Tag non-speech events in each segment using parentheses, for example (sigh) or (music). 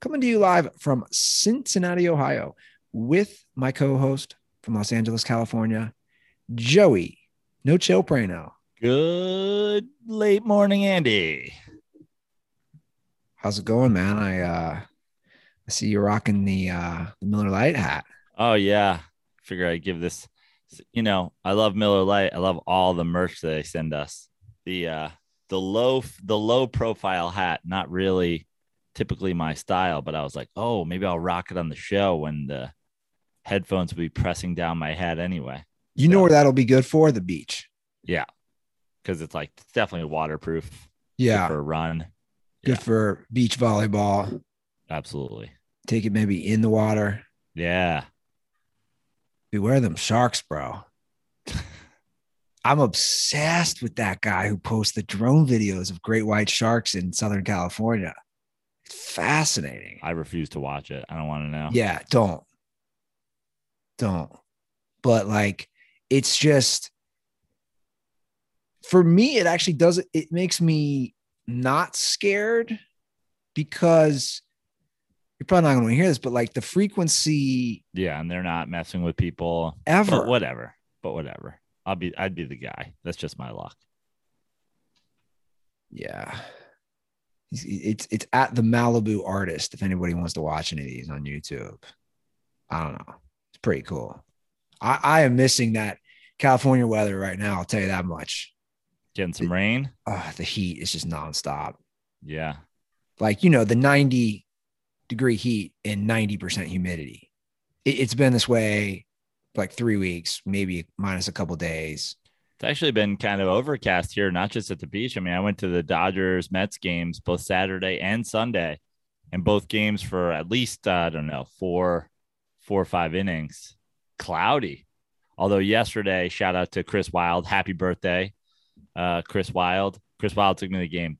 coming to you live from Cincinnati, Ohio, with my co host from Los Angeles, California, Joey No Chill Prano. Good late morning, Andy. How's it going, man? I uh I see you rocking the uh the Miller Lite hat. Oh yeah. Figure I'd give this you know, I love Miller Lite. I love all the merch that they send us. The uh the low the low profile hat, not really typically my style, but I was like, oh, maybe I'll rock it on the show when the headphones will be pressing down my head anyway. You know where that'll be good for? The beach. Yeah. Cause it's like it's definitely waterproof. Yeah. Good for a run. Good Yeah. for beach volleyball. Absolutely. Take it maybe in the water. Yeah. Beware them sharks, bro. (laughs) I'm obsessed with that guy who posts the drone videos of great white sharks in Southern California. Fascinating. I refuse to watch it. I don't want to know. Yeah, don't. Don't. But like, it's just for me, it actually does it. Makes me not scared because you're probably not going to hear this, but like the frequency Yeah, and they're not messing with people. ever. But whatever. But whatever. I'll be I'd be the guy. That's just my luck. Yeah. It's it's at the Malibu artist. If anybody wants to watch any of these on YouTube, I don't know. It's pretty cool. I, I am missing that California weather right now. I'll tell you that much. Getting some rain. Uh, the heat is just nonstop. Yeah. Like you know, the 90 degree heat and 90% humidity. It, it's been this way like three weeks, maybe minus a couple days. It's actually been kind of overcast here, not just at the beach. I mean, I went to the Dodgers Mets games both Saturday and Sunday, and both games for at least uh, I don't know four, four or five innings. Cloudy. Although yesterday, shout out to Chris Wild, happy birthday, uh, Chris Wild. Chris Wild took me to the game.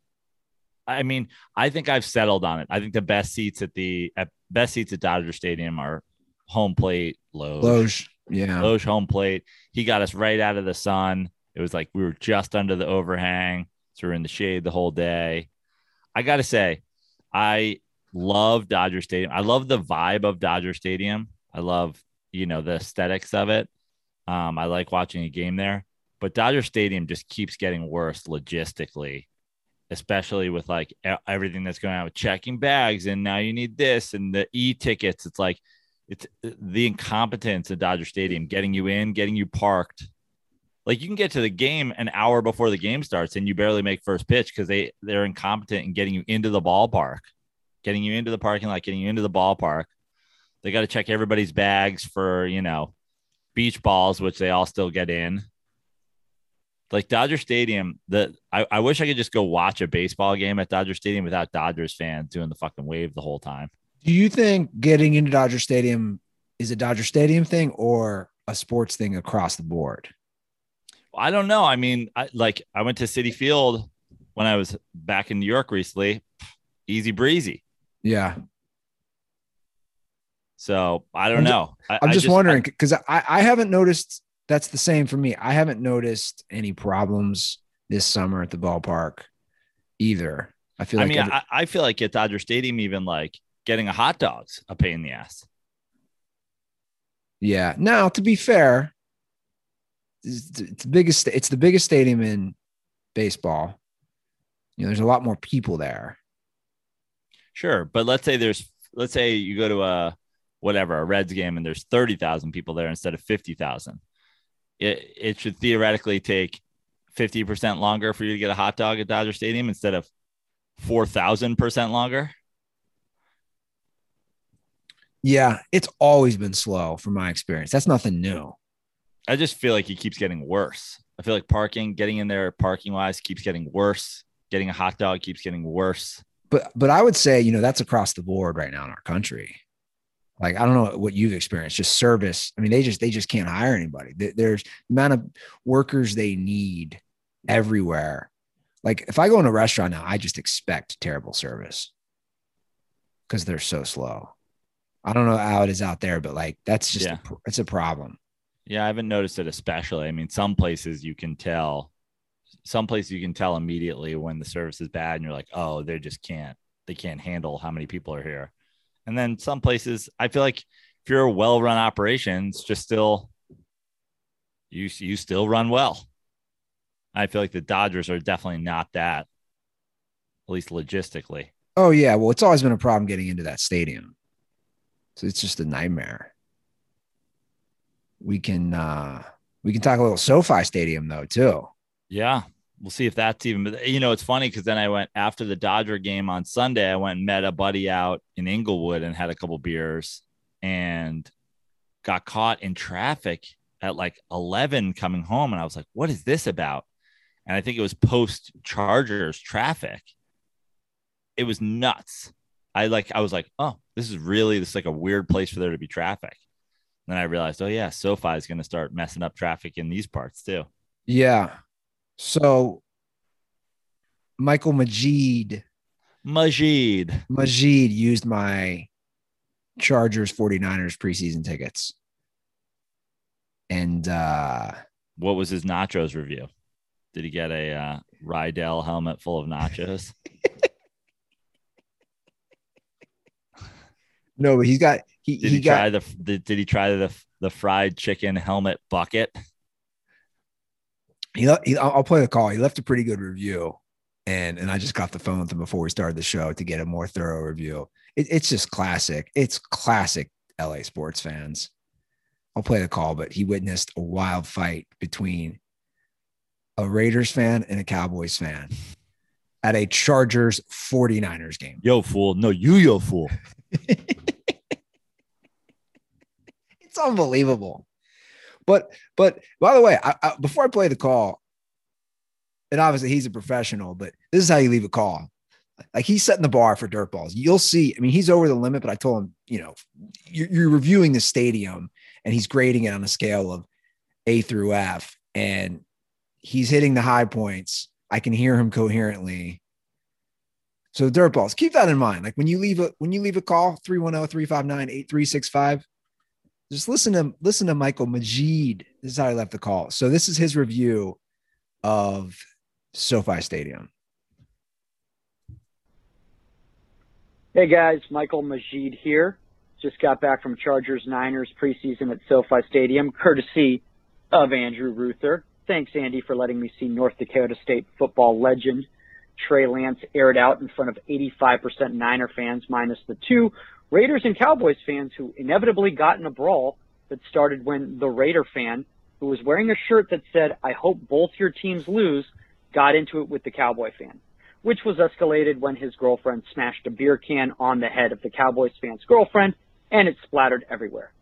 I mean, I think I've settled on it. I think the best seats at the at best seats at Dodger Stadium are home plate, low, Loge, yeah. Loge home plate. He got us right out of the sun. It was like we were just under the overhang. So we are in the shade the whole day. I got to say, I love Dodger Stadium. I love the vibe of Dodger Stadium. I love, you know, the aesthetics of it. Um, I like watching a game there. But Dodger Stadium just keeps getting worse logistically, especially with like everything that's going on with checking bags. And now you need this and the e tickets. It's like, it's uh, the incompetence of Dodger Stadium getting you in, getting you parked. Like you can get to the game an hour before the game starts and you barely make first pitch because they they're incompetent in getting you into the ballpark, getting you into the parking lot, getting you into the ballpark. They got to check everybody's bags for you know beach balls, which they all still get in. Like Dodger Stadium, the I, I wish I could just go watch a baseball game at Dodger Stadium without Dodgers fans doing the fucking wave the whole time. Do you think getting into Dodger Stadium is a Dodger Stadium thing or a sports thing across the board? I don't know. I mean, I like I went to Citi Field when I was back in New York recently. Easy breezy. Yeah. So I don't I'm know. I, I'm I just, wondering I- because I, I haven't noticed that's the same for me. I haven't noticed any problems this summer at the ballpark either. I feel I, like mean, every- I, I feel like at Dodger Stadium, even like getting a hot dog's a pain in the ass. yeah. Now, to be fair, it's, the biggest it's the biggest stadium in baseball. You know, there's a lot more people there. Sure, but let's say there's let's say you go to a whatever a Reds game and there's thirty thousand people there instead of fifty thousand. It it should theoretically take fifty percent longer for you to get a hot dog at Dodger Stadium instead of four thousand percent longer. Yeah, it's always been slow from my experience. That's nothing new. I just feel like it keeps getting worse. I feel like parking, getting in there parking wise keeps getting worse. Getting a hot dog keeps getting worse. But but I would say, you know, that's across the board right now in our country. Like I don't know what you've experienced, just service. I mean, they just they just can't hire anybody. There's the amount of workers they need everywhere. Like if I go in a restaurant now, I just expect terrible service because they're so slow. I don't know how it is out there, but like that's just Yeah. a, it's a problem. Yeah, I haven't noticed it especially. I mean, some places you can tell, some places you can tell immediately when the service is bad, and you're like, oh, they just can't, they can't handle how many people are here. And then some places, I feel like if you're a well-run operation, it's just still, you you still run well. I feel like the Dodgers are definitely not that, at least logistically. Oh yeah, well, it's always been a problem getting into that stadium. So it's just a nightmare. We can uh we can talk a little SoFi Stadium though too. Yeah. We'll see if that's even, you know, it's funny because then I went after the Dodger game on Sunday, I went and met a buddy out in Inglewood and had a couple beers and got caught in traffic at like 11 coming home. And I was like, what is this about? And I think it was post Chargers traffic. It was nuts. I like, I was like, oh, this is really, this is like a weird place for there to be traffic. then I realized, oh, yeah, SoFi is going to start messing up traffic in these parts too. Yeah. So Michael Majid Majid. Majid used my Chargers 49ers preseason tickets. And uh What was his nachos review? Did he get a uh, Riddell helmet full of nachos? (laughs) no, but he's got he, Did he he, got try the, the Did he try the the fried chicken helmet bucket? he, he I'll I'll play the call. He left a pretty good review. And and I just got the phone with him before we started the show to get a more thorough review. It, it's just classic. It's classic LA sports fans. I'll play the call, but he witnessed a wild fight between a Raiders fan and a Cowboys fan at a Chargers 49ers game. Yo fool! No, you yo fool! (laughs) It's unbelievable. But but by the way, I, I, before I play the call, and obviously he's a professional, but this is how you leave a call. Like he's setting the bar for dirt balls. You'll see. I mean, he's over the limit, but I told him, you know, you're, you're reviewing the stadium and he's grading it on a scale of A through F, and he's hitting the high points. I can hear him coherently. So dirt balls, keep that in mind. Like when you leave a when you leave a call, oh, 310-359-8365, just listen to listen to Michael Majid. This is how I left the call. So this is his review of SoFi Stadium. Hey guys, Michael Majid here. Just got back from Chargers Niners preseason at SoFi Stadium, courtesy of Andrew Ruther. Thanks, Andy, for letting me see North Dakota State football legend Trey Lance aired out in front of 85% Niner fans, minus the two Raiders and Cowboys fans who inevitably got in a brawl that started when the Raider fan, who was wearing a shirt that said, I hope both your teams lose, got into it with the Cowboy fan which was escalated when his girlfriend smashed a beer can on the head of the Cowboys fan's girlfriend and it splattered everywhere.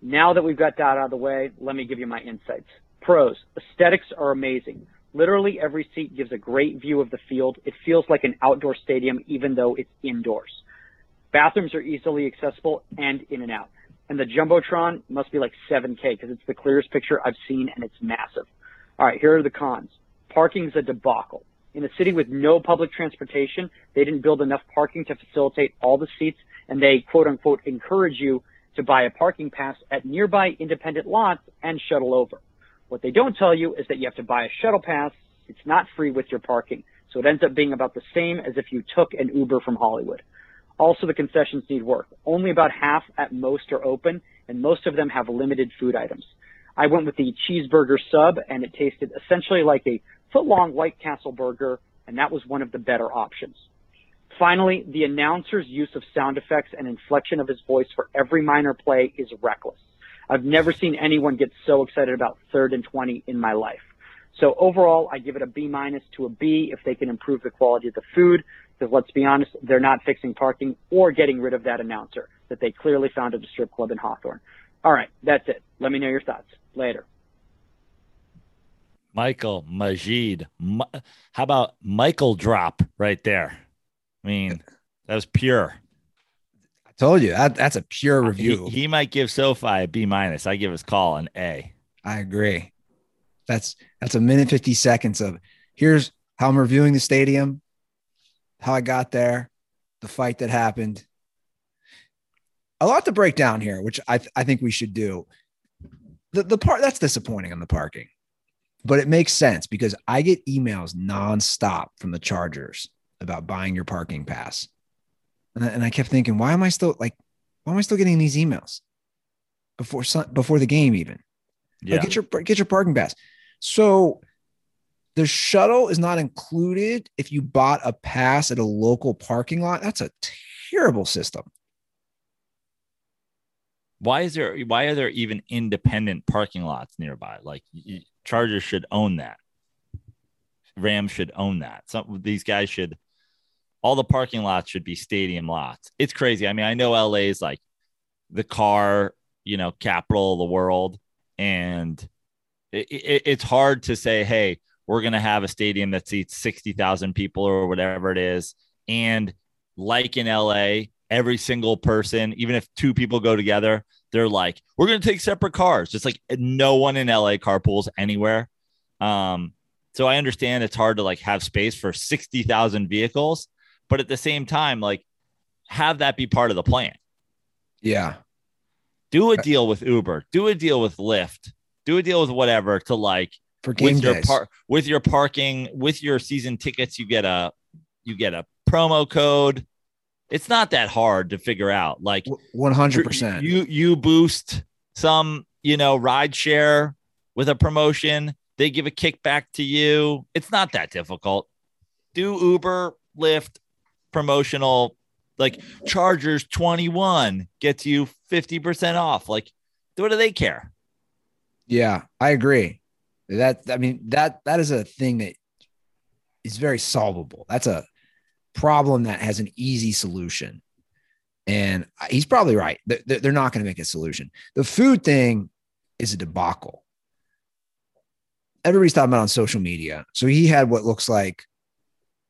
Now that we've got that out of the way, let me give you my insights. Pros. Aesthetics are amazing. Literally every seat gives a great view of the field. It feels like an outdoor stadium even though it's indoors. Bathrooms are easily accessible and in and out. And the Jumbotron must be like 7K because it's the clearest picture I've seen and it's massive. All right, here are the cons. Parking's a debacle. In a city with no public transportation, they didn't build enough parking to facilitate all the seats, and they quote unquote encourage you to buy a parking pass at nearby independent lots and shuttle over. What they don't tell you is that you have to buy a shuttle pass. It's not free with your parking. So it ends up being about the same as if you took an Uber from Hollywood. Also, the concessions need work. Only about half at most are open, and most of them have limited food items. I went with the cheeseburger sub, and it tasted essentially like a foot-long White Castle burger, and that was one of the better options. Finally, the announcer's use of sound effects and inflection of his voice for every minor play is reckless. I've never seen anyone get so excited about third and 20 in my life. So overall, I give it a B minus to a B if they can improve the quality of the food. Because let's be honest, they're not fixing parking or getting rid of that announcer that they clearly found at a strip club in Hawthorne. All right, that's it. Let me know your thoughts. Later. Michael Majid. How about Michael drop right there? I mean, that was pure. I told you that that's a pure review. He, he might give SoFi a B minus. I give his call an A. I agree. That's that's a minute 50 seconds of here's how I'm reviewing the stadium, how I got there, the fight that happened. A lot to break down here, which I, I think we should do. The, the part that's disappointing on the parking, but it makes sense because I get emails nonstop from the Chargers about buying your parking pass. And I, and I kept thinking, why am I still like, why am I still getting these emails before before the game even? Yeah. Like, get your get your parking pass. So the shuttle is not included if you bought a pass at a local parking lot. That's a terrible system. Why is there why are there even independent parking lots nearby? Like Chargers should own that. Rams should own that. Some these guys should all the parking lots should be stadium lots. It's crazy. I mean, I know LA is like the car, you know, capital of the world and it, it, it's hard to say, hey, we're going to have a stadium that seats 60,000 people or whatever it is. And like in LA, every single person, even if two people go together, they're like, we're going to take separate cars. Just like no one in LA carpools anywhere. Um, so I understand it's hard to like have space for 60,000 vehicles, but at the same time, like have that be part of the plan. Yeah. Do a deal with Uber, do a deal with Lyft, do a deal with whatever to like for game with days. your par- with your parking with your season tickets you get a you get a promo code. It's not that hard to figure out like 100% you you boost some you know ride share with a promotion. They give a kickback to you. It's not that difficult. Do uber lyft promotional like chargers 21 gets you 50% off like what do they care yeah i agree that I mean that that is a thing that is very solvable. That's a problem that has an easy solution. And he's probably right. They're not going to make a solution. The food thing is a debacle. Everybody's talking about on social media. So he had what looks like,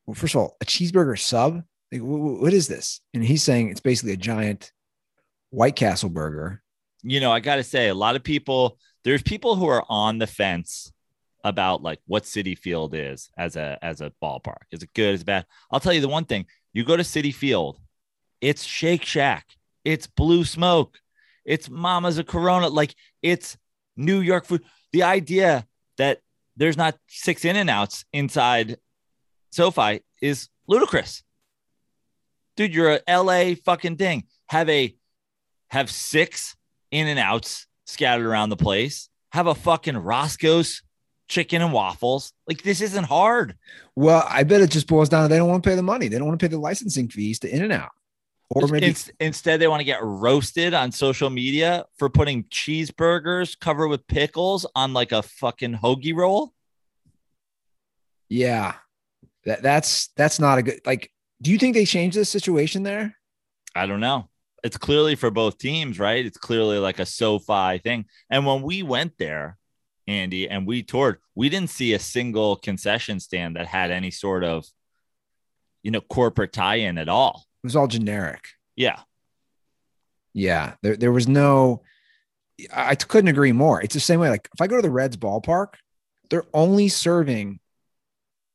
well, first of all, a cheeseburger sub. Like, what is this? And he's saying it's basically a giant White Castle burger. You know, I got to say, a lot of people there's people who are on the fence about like what Citi Field is as a as a ballpark. Is it good? Is it bad? I'll tell you the one thing. You go to Citi Field, it's Shake Shack, it's Blue Smoke, it's Mama's a Corona, like it's New York food. The idea that there's not six in and outs inside SoFi is ludicrous. Dude, you're a LA fucking thing. Have a have six in and outs scattered around the place. Have a fucking Roscoe's chicken and waffles. Like this isn't hard. Well, I bet it just boils down to they don't want to pay the money. They don't want to pay the licensing fees to In and Out. Or maybe In- instead they want to get roasted on social media for putting cheeseburgers covered with pickles on like a fucking hoagie roll. Yeah. That that's that's not a good like do you think they changed the situation there? I don't know it's clearly for both teams, right? It's clearly like a SoFi thing. And when we went there, Andy, and we toured, we didn't see a single concession stand that had any sort of, you know, corporate tie-in at all. It was all generic. Yeah. Yeah. There, there was no, I couldn't agree more. It's the same way. Like if I go to the Reds ballpark, they're only serving,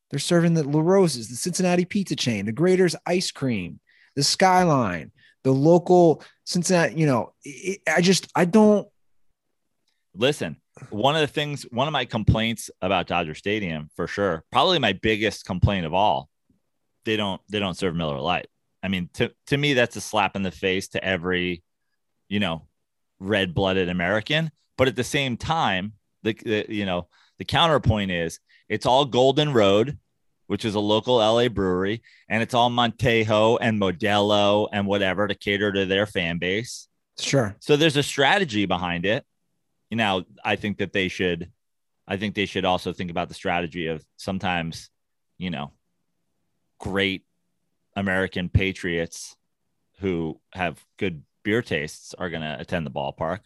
they're serving the LaRosa's, the Cincinnati pizza chain, the Graeter's ice cream, the Skyline, the local Cincinnati, you know, it, I just, I don't. Listen, one of the things, one of my complaints about Dodger Stadium for sure, probably my biggest complaint of all, they don't, they don't serve Miller Lite. I mean, to, to me, that's a slap in the face to every, you know, red blooded American. But at the same time, the, the, you know, the counterpoint is it's all Golden Road which is a local LA brewery, and it's all Montejo and Modelo and whatever to cater to their fan base. Sure. So there's a strategy behind it. You know, I think that they should, I think they should also think about the strategy of sometimes, you know, great American patriots who have good beer tastes are going to attend the ballpark.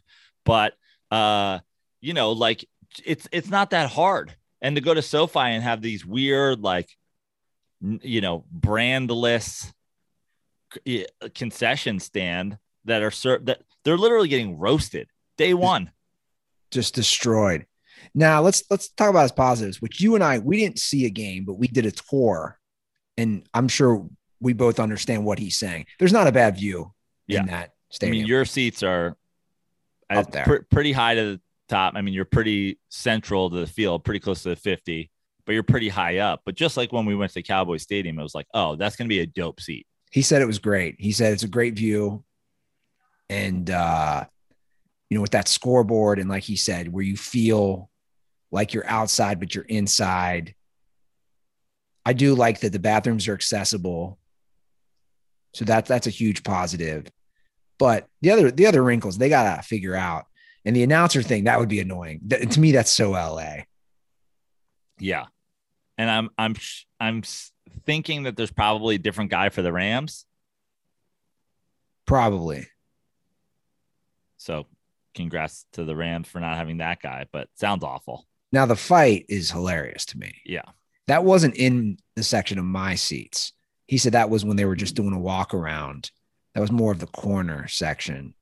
But, uh, you know, like it's, it's not that hard and to go to SoFi and have these weird, like, you know, brandless concession stand that are served that they're literally getting roasted day one. just destroyed. Now let's let's talk about his positives, which you and I we didn't see a game, but we did a tour, and I'm sure we both understand what he's saying. There's not a bad view Yeah. in that stadium. I mean, your seats are Up there. pre- pretty high to the top. I mean, you're pretty central to the field, pretty close to the 50, but you're pretty high up. But just like when we went to Cowboy Stadium, it was like, oh, that's going to be a dope seat. he said it was great. He said it's a great view, and uh, you know, with that scoreboard, and like he said, where you feel like you're outside but you're inside. I do like that the bathrooms are accessible, so that's that's a huge positive. But the other the other wrinkles they gotta figure out, and the announcer thing that would be annoying. To me, that's so LA. Yeah. And I'm I'm I'm thinking that there's probably a different guy for the Rams. Probably. So congrats to the Rams for not having that guy, but sounds awful. Now the fight is hilarious to me. Yeah. That wasn't in the section of my seats. He said that was when they were just doing a walk around. That was more of the corner section.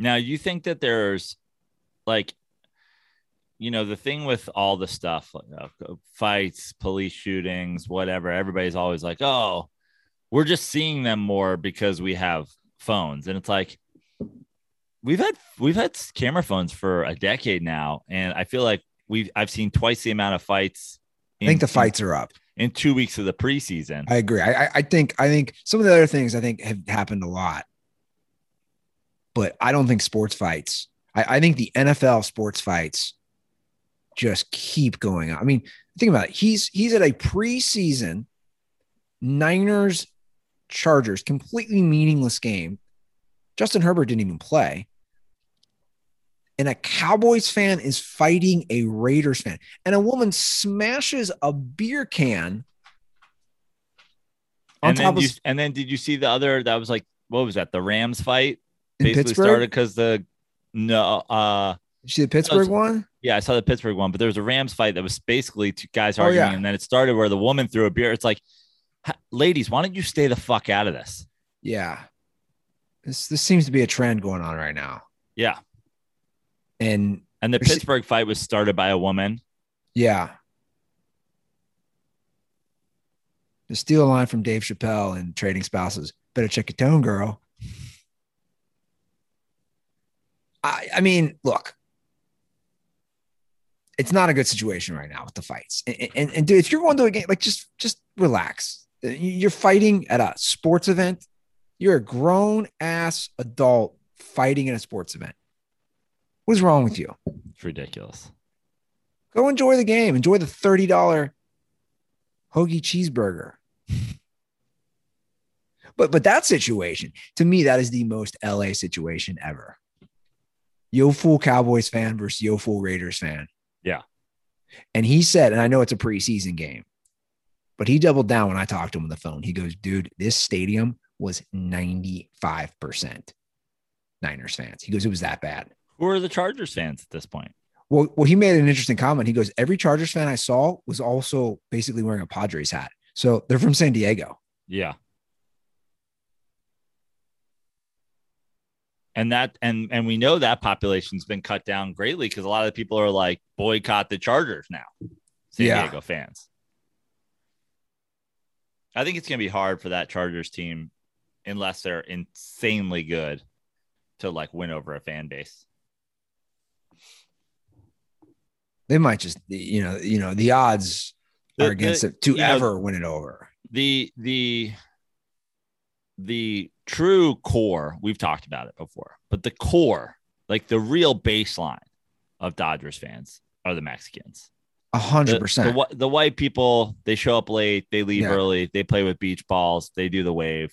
Now, you think that there's like, you know, the thing with all the stuff, uh, fights, police shootings, whatever, everybody's always like, oh, we're just seeing them more because we have phones. And it's like, we've had we've had camera phones for a decade now. And I feel like we've I've seen twice the amount of fights. I think the fights are up. in two weeks of the preseason. I agree. I- I think I think some of the other things I think have happened a lot, but I don't think sports fights. I, I think the NFL sports fights just keep going. on. I mean, think about it. He's he's at a preseason Niners Chargers completely meaningless game. Justin Herbert didn't even play. And a Cowboys fan is fighting a Raiders fan. And a woman smashes a beer can on and top of you, and then did you see the other that was like what was that the Rams fight in basically Pittsburgh. started because the no uh see the Pittsburgh Oh, one? yeah I saw the Pittsburgh one but there was a Rams fight that was basically two guys Oh, arguing yeah. and then it started where the woman threw a beer it's like ladies why don't you stay the fuck out of this Yeah. This this seems to be a trend going on right now. yeah And and the Pittsburgh fight was started by a woman yeah. To steal a line from Dave Chappelle and Trading Spouses, better check your tone, girl. I, I mean, look, it's not a good situation right now with the fights. And, and, and dude, if you're going to a game, like just just relax. Uh, you're fighting at a sports event. You're a grown ass adult fighting in a sports event. What's wrong with you? it's ridiculous Go enjoy the game. Enjoy the $30 hoagie cheeseburger. (laughs) but but that situation, to me, that is the most LA situation ever. Yo fool Cowboys fan versus Yo fool Raiders fan. Yeah. And he said, and I know it's a preseason game, but he doubled down when I talked to him on the phone. He goes, dude, this stadium was 95% Niners fans. He goes, it was that bad. who are the Chargers fans at this point Well, well, he made an interesting comment. He goes, every Chargers fan I saw was also basically wearing a Padres hat. So they're from San Diego. Yeah. And that and and we know that population's been cut down greatly because a lot of people are like boycott the Chargers now. San Yeah. Diego fans. I think it's gonna be hard for that Chargers team unless they're insanely good to like win over a fan base. They might just, you know, you know, the odds The- are against the- it to you know, ever win it over. the the the true core we've talked about it before but the core like the real baseline of dodgers fans are the mexicans A hundred percent. the white people they show up late they leave Yeah. early they play with beach balls they do the wave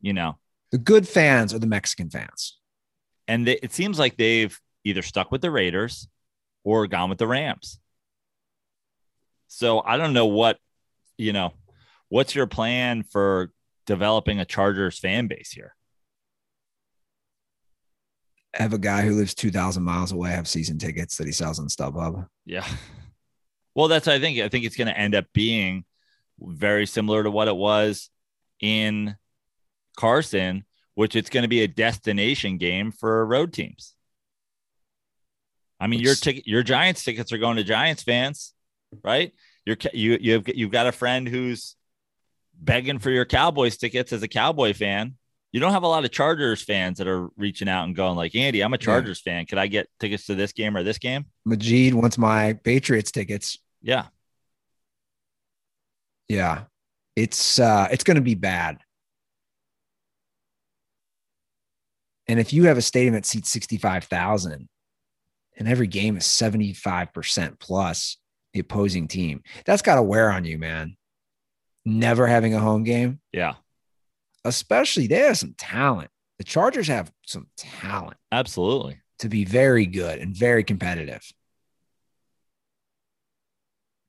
you know The good fans are the Mexican fans. and they, it seems like they've either stuck with the raiders or gone with the rams so i don't know what you know what's your plan for developing a chargers fan base here I Have a guy who lives 2,000 miles away have season tickets that he sells on StubHub. Yeah. (laughs) Well, that's I think. I think it's going to end up being very similar to what it was in Carson, which it's going to be a destination game for road teams. I mean, your ticket, your Giants tickets are going to Giants fans, right? You're you you've you've got a friend who's begging for your Cowboys tickets as a Cowboy fan. You don't have a lot of Chargers fans that are reaching out and going like, Andy, I'm a Chargers yeah. fan. Could I get tickets to this game or this game? Majid wants my Patriots tickets. Yeah. Yeah. It's uh it's gonna be bad. And if you have a stadium that seats 65,000 and every game is 75% plus the opposing team. That's got to wear on you, man. Never having a home game. Yeah. Especially they have some talent. The Chargers have some talent. Absolutely. To be very good and very competitive.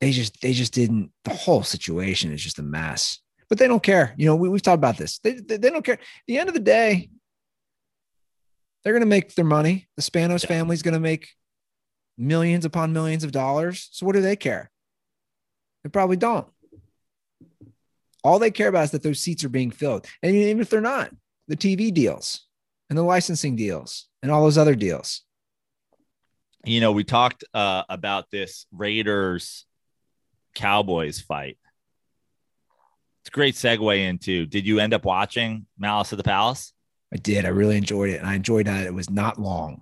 They just they just didn't the whole situation is just a mess. But they don't care. You know, we, we've talked about this. They, they, they don't care. At the end of the day, they're going to make their money. The Spanos yeah. family's going to make millions upon millions of dollars. So what do they care? They probably don't. All they care about is that those seats are being filled. And even if they're not, the TV deals and the licensing deals and all those other deals. You know, we talked uh, about this Raiders Cowboys fight. It's a great segue into did you end up watching Malice of the Palace? I did. I really enjoyed it. And I enjoyed that it was not long.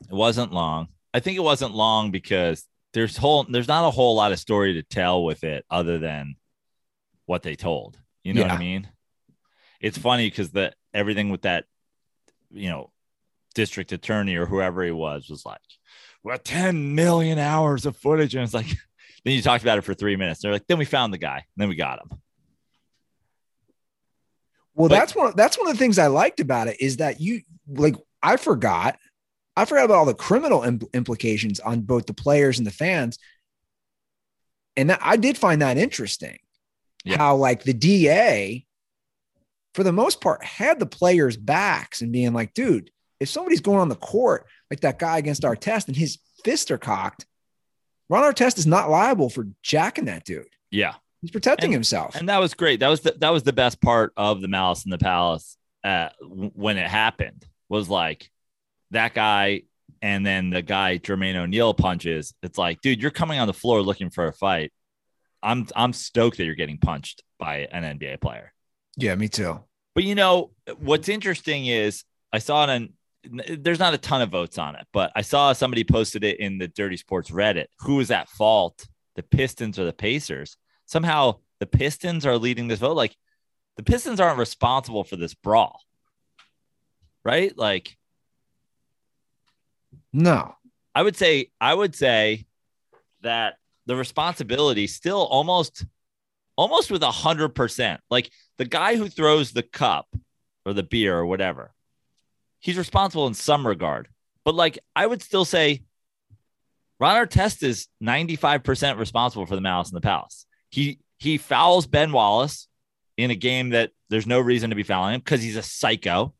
It wasn't long. I think it wasn't long because there's whole there's not a whole lot of story to tell with it other than what they told. You know yeah. what I mean? It's funny because the everything with that, you know, district attorney or whoever he was was like, "Well, 10 million hours of footage," and it's like, (laughs) then you talked about it for three minutes. They're like, then we found the guy, and then we got him. Well, but, that's one. That's one of the things I liked about it is that you like. I forgot I forgot about all the criminal impl- implications on both the players and the fans. And that, I did find that interesting. Yeah. How, like, the DA, for the most part, had the players' backs and being like, dude, if somebody's going on the court, like that guy against our Artest, and his fists are cocked, Ron Artest is not liable for jacking that dude. Yeah. He's protecting and, himself. And that was great. That was the, that was the best part of the Malice in the Palace uh, when it happened was like, that guy and then the guy Jermaine O'Neal punches, it's like, dude, you're coming on the floor looking for a fight. I'm I'm stoked that you're getting punched by an NBA player. Yeah, me too. But you know what's interesting is I saw it on. There's not a ton of votes on it, but I saw somebody posted it in the Dirty Sports Reddit. Who is at fault? The Pistons or the Pacers? Somehow the Pistons are leading this vote. Like the Pistons aren't responsible for this brawl, right? Like no. I would say I would say that the responsibility still almost almost with a hundred percent. Like the guy who throws the cup or the beer or whatever, he's responsible in some regard. But like I would still say Ron Artest is 95% responsible for the malice in the palace. He he fouls Ben Wallace in a game that there's no reason to be fouling him because he's a psycho.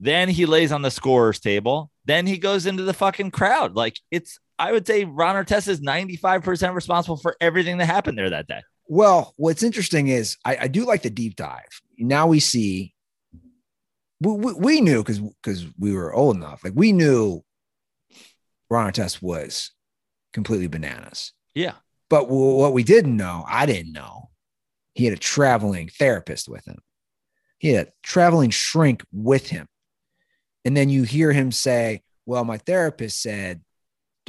Then he lays on the scorer's table then he goes into the fucking crowd. Like it's, I would say Ron Artest is 95% responsible for everything that happened there that day. Well, what's interesting is I, I do like the deep dive. Now we see, we, we, we knew because because we were old enough. Like we knew Ron Artest was completely bananas. Yeah. But what we didn't know, I didn't know, he had a traveling therapist with him. He had a traveling shrink with him. And then you hear him say, Well, my therapist said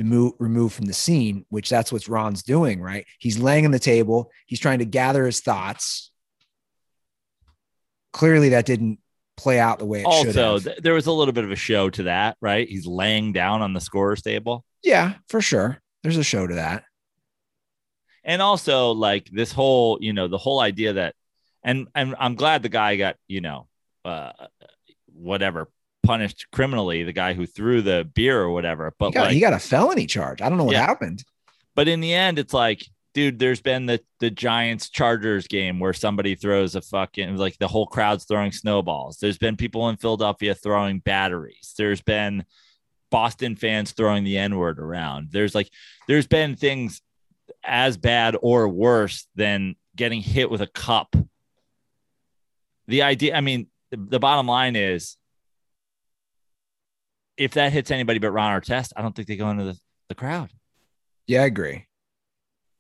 move, remove from the scene, which that's what Ron's doing, right? He's laying on the table, he's trying to gather his thoughts. Clearly, that didn't play out the way it also, should have. Th- there was a little bit of a show to that, right? He's laying down on the scorer's table. Yeah, for sure. There's a show to that. And also, like this whole, you know, the whole idea that, and and I'm glad the guy got, you know, uh, whatever punished criminally, the guy who threw the beer or whatever. But he got, like, he got a felony charge. I don't know what yeah. happened. But in the end, it's like, dude, there's been the the Giants Chargers game where somebody throws a fucking like the whole crowd's throwing snowballs. There's been people in Philadelphia throwing batteries. There's been Boston fans throwing the N word around. There's like, there's been things as bad or worse than getting hit with a cup the idea, I mean, the, the bottom line is if that hits anybody but Ron Artest, I don't think they go into the, the crowd. Yeah, I agree.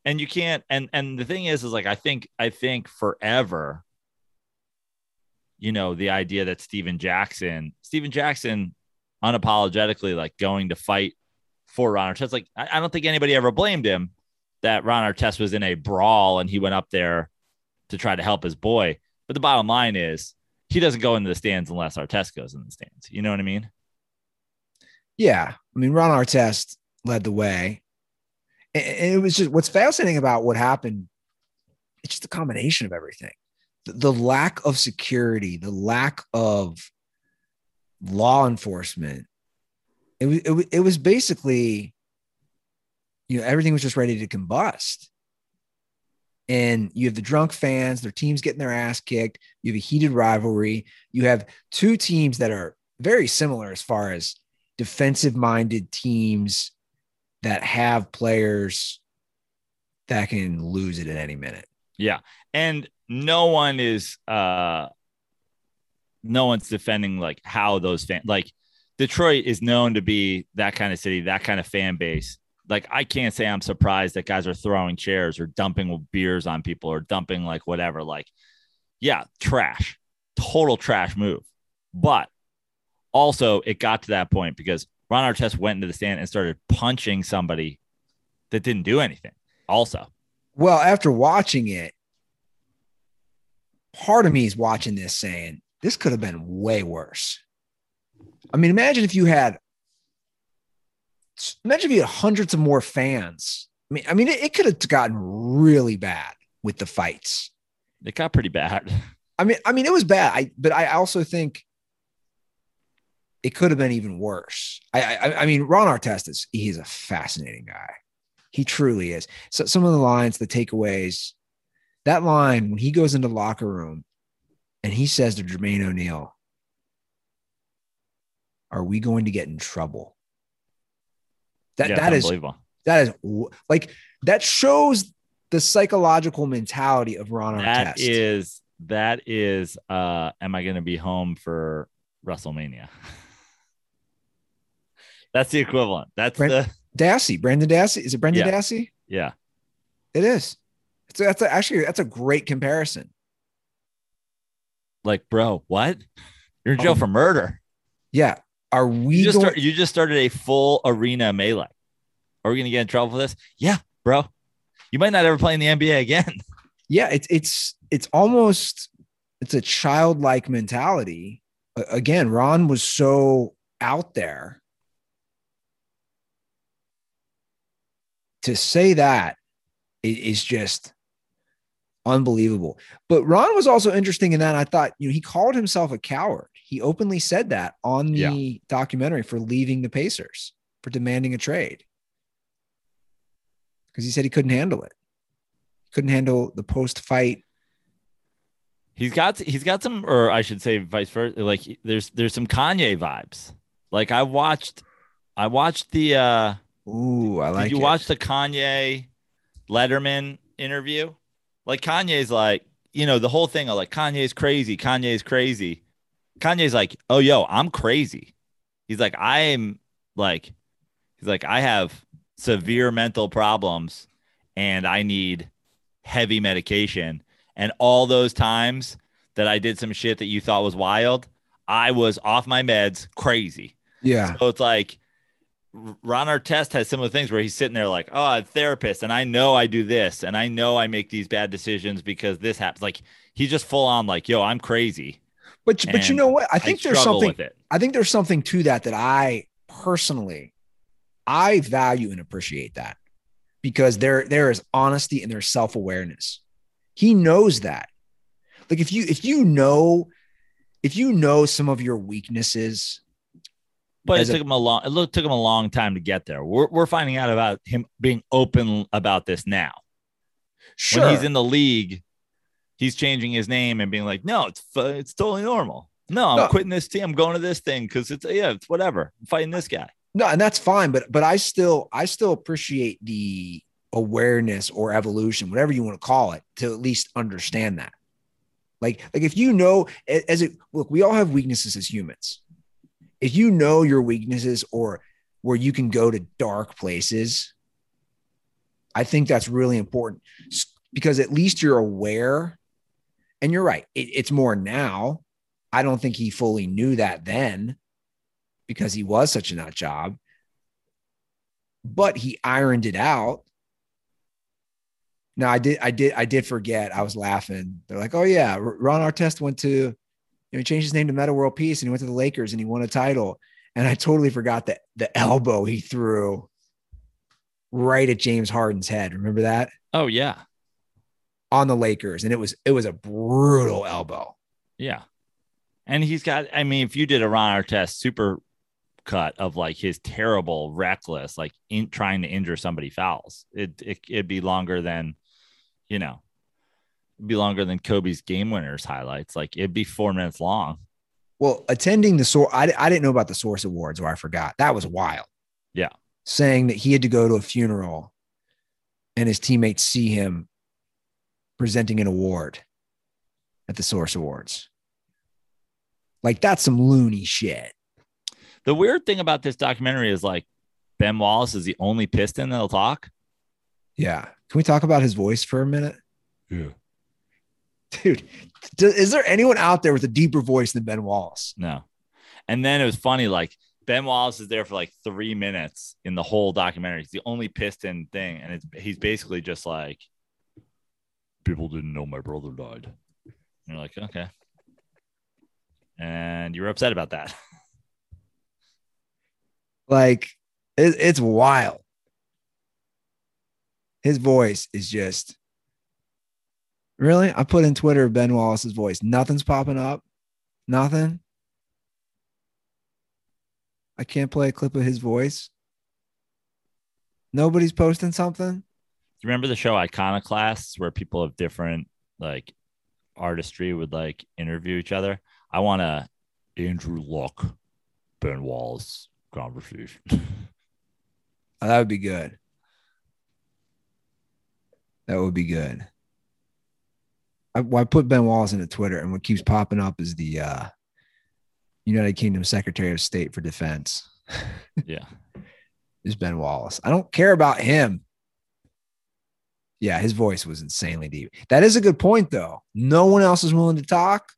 And you can't and and the thing is is like I think I think forever you know the idea that Stephen Jackson Stephen Jackson unapologetically like going to fight for Ron Artest like I, I don't think anybody ever blamed him that Ron Artest was in a brawl and he went up there to try to help his boy but the bottom line is he doesn't go into the stands unless Artest goes in the stands you know what I mean Yeah. I mean, Ron Artest led the way. And it was just what's fascinating about what happened. It's just a combination of everything. The, the lack of security, the lack of law enforcement. It was, it it was basically, you know, everything was just ready to combust. And you have the drunk fans, their teams getting their ass kicked. You have a heated rivalry. You have two teams that are very similar as far as defensive minded teams that have players that can lose it at any minute. Yeah. And no one is uh no one's defending like how those fans like Detroit is known to be that kind of city, that kind of fan base. Like I can't say I'm surprised that guys are throwing chairs or dumping beers on people or dumping like whatever. Like, yeah, trash, total trash move. But also, it got to that point because Ron Artest went into the stand and started punching somebody that didn't do anything. Also, Well, after watching it, part of me is watching this saying this could have been way worse. I mean, imagine if you had imagine if you had hundreds of more fans. I mean, I mean, it, it could have gotten really bad with the fights. it got pretty bad. (laughs) I mean, I mean, it was bad. I, but I also think it could have been even worse. I, I, I mean, Ron Artest is he's a fascinating guy. He truly is. So some of the lines, the takeaways, that line when he goes into the locker room and he says to Jermaine O'Neal, "Are we going to get in trouble?" That Yeah, that is unbelievable. that is like that shows the psychological mentality of Ron That Artest. is that is uh am I gonna be home for WrestleMania? (laughs) That's the equivalent. That's Brent- the Dassey, Brandon Dassey. Is it Brendan Yeah. Dassey? yeah. It is. It's that's a, actually that's a great comparison. Like, bro, what? You're in jail Um, for murder. Yeah. Are we You just, going? start, you just started a full arena melee. Are we gonna get in trouble for this? Yeah, bro. You might not ever play in the NBA again. (laughs) yeah, it's it's it's almost it's a childlike mentality. Again, Ron was so out there. To say that is just unbelievable. But Ron was also interesting in that I thought, you know, he called himself a coward. He openly said that on the Yeah. documentary for leaving the Pacers, for demanding a trade. Because he said he couldn't handle it. Couldn't handle the post fight. He's got he's got some, or I should say, vice versa. Like there's there's some Kanye vibes. Like I watched, I watched the. uh Ooh, I like Did you it. watch the Kanye Letterman interview? Like Kanye's like, you know, the whole thing of like Kanye's crazy, Kanye's crazy. Kanye's like, oh yo, I'm crazy. He's like, I'm like, he's like, I have severe mental problems and I need heavy medication. And all those times that I did some shit that you thought was wild, I was off my meds, crazy. Yeah. So it's like Ron Artest has similar things where he's sitting there like, oh, I'm a therapist, and I know I do this, and I know I make these bad decisions because this happens. Like he's just full on like, yo, I'm crazy. But but you know what? I think there's something with it. I think there's something to that that I personally I value and appreciate that because there there is honesty and there's self-awareness. He knows that. Like if you if you know if you know some of your weaknesses, But it a- took him a long. It took him a long time to get there. We're we're finding out about him being open about this now. sure. When he's in the league, he's changing his name and being like, no, it's it's totally normal. No, I'm No. quitting this team. I'm going to this thing because it's yeah, it's whatever. I'm fighting this guy. No, and that's fine, but but I still I still appreciate the awareness or evolution, whatever you want to call it, to at least understand that. Like, like if you know, as it look, we all have weaknesses as humans. If you know your weaknesses or where you can go to dark places, I think that's really important because at least you're aware. And you're right, it, it's more now. I don't think he fully knew that then because he was such a nut job, but he ironed it out Now I did, I did, I did forget. I was laughing. They're like, "Oh yeah, Ron Artest went to, know, he changed his name to Metta World Peace, and he went to the Lakers, and he won a title." And I totally forgot that the elbow he threw right at James Harden's head. Remember that? Oh yeah, on the Lakers, and it was it was a brutal elbow. Yeah, and he's got. I mean, if you did a Ron Artest super cut of like his terrible, reckless, like in trying to injure somebody fouls, it, it it'd be longer than you know, be longer than Kobe's game winners highlights. Like it'd be four minutes long. Well, attending the source, I, I didn't know about the source awards or I forgot. That was wild. Yeah. Saying that he had to go to a funeral and his teammates see him presenting an award at the source awards. Like that's some loony shit. The weird thing about this documentary is like Ben Wallace is the only piston that'll talk. Yeah. Can we talk about his voice for a minute? Yeah. Dude, is there anyone out there with a deeper voice than Ben Wallace? No. And then it was funny, like Ben Wallace is there for like three minutes in the whole documentary. It's the only piston thing. And it's he's basically just like, people didn't know my brother died. And you're like, okay. And you were upset about that. (laughs) like, it, it's wild his voice is just really. I put in Twitter Ben Wallace's voice. Nothing's popping up. Nothing. I can't play a clip of his voice. Nobody's posting something. Do you remember the show Iconoclasts where people of different like artistry would like interview each other? I want a Andrew Luck, Ben Wallace conversation. (laughs) oh, that would be good. That would be good. I, well, I put Ben Wallace into Twitter, and what keeps popping up is the uh, United Kingdom Secretary of State for Defense. (laughs) yeah, is Ben Wallace. I don't care about him. Yeah, his voice was insanely deep. That is a good point, though. No one else is willing to talk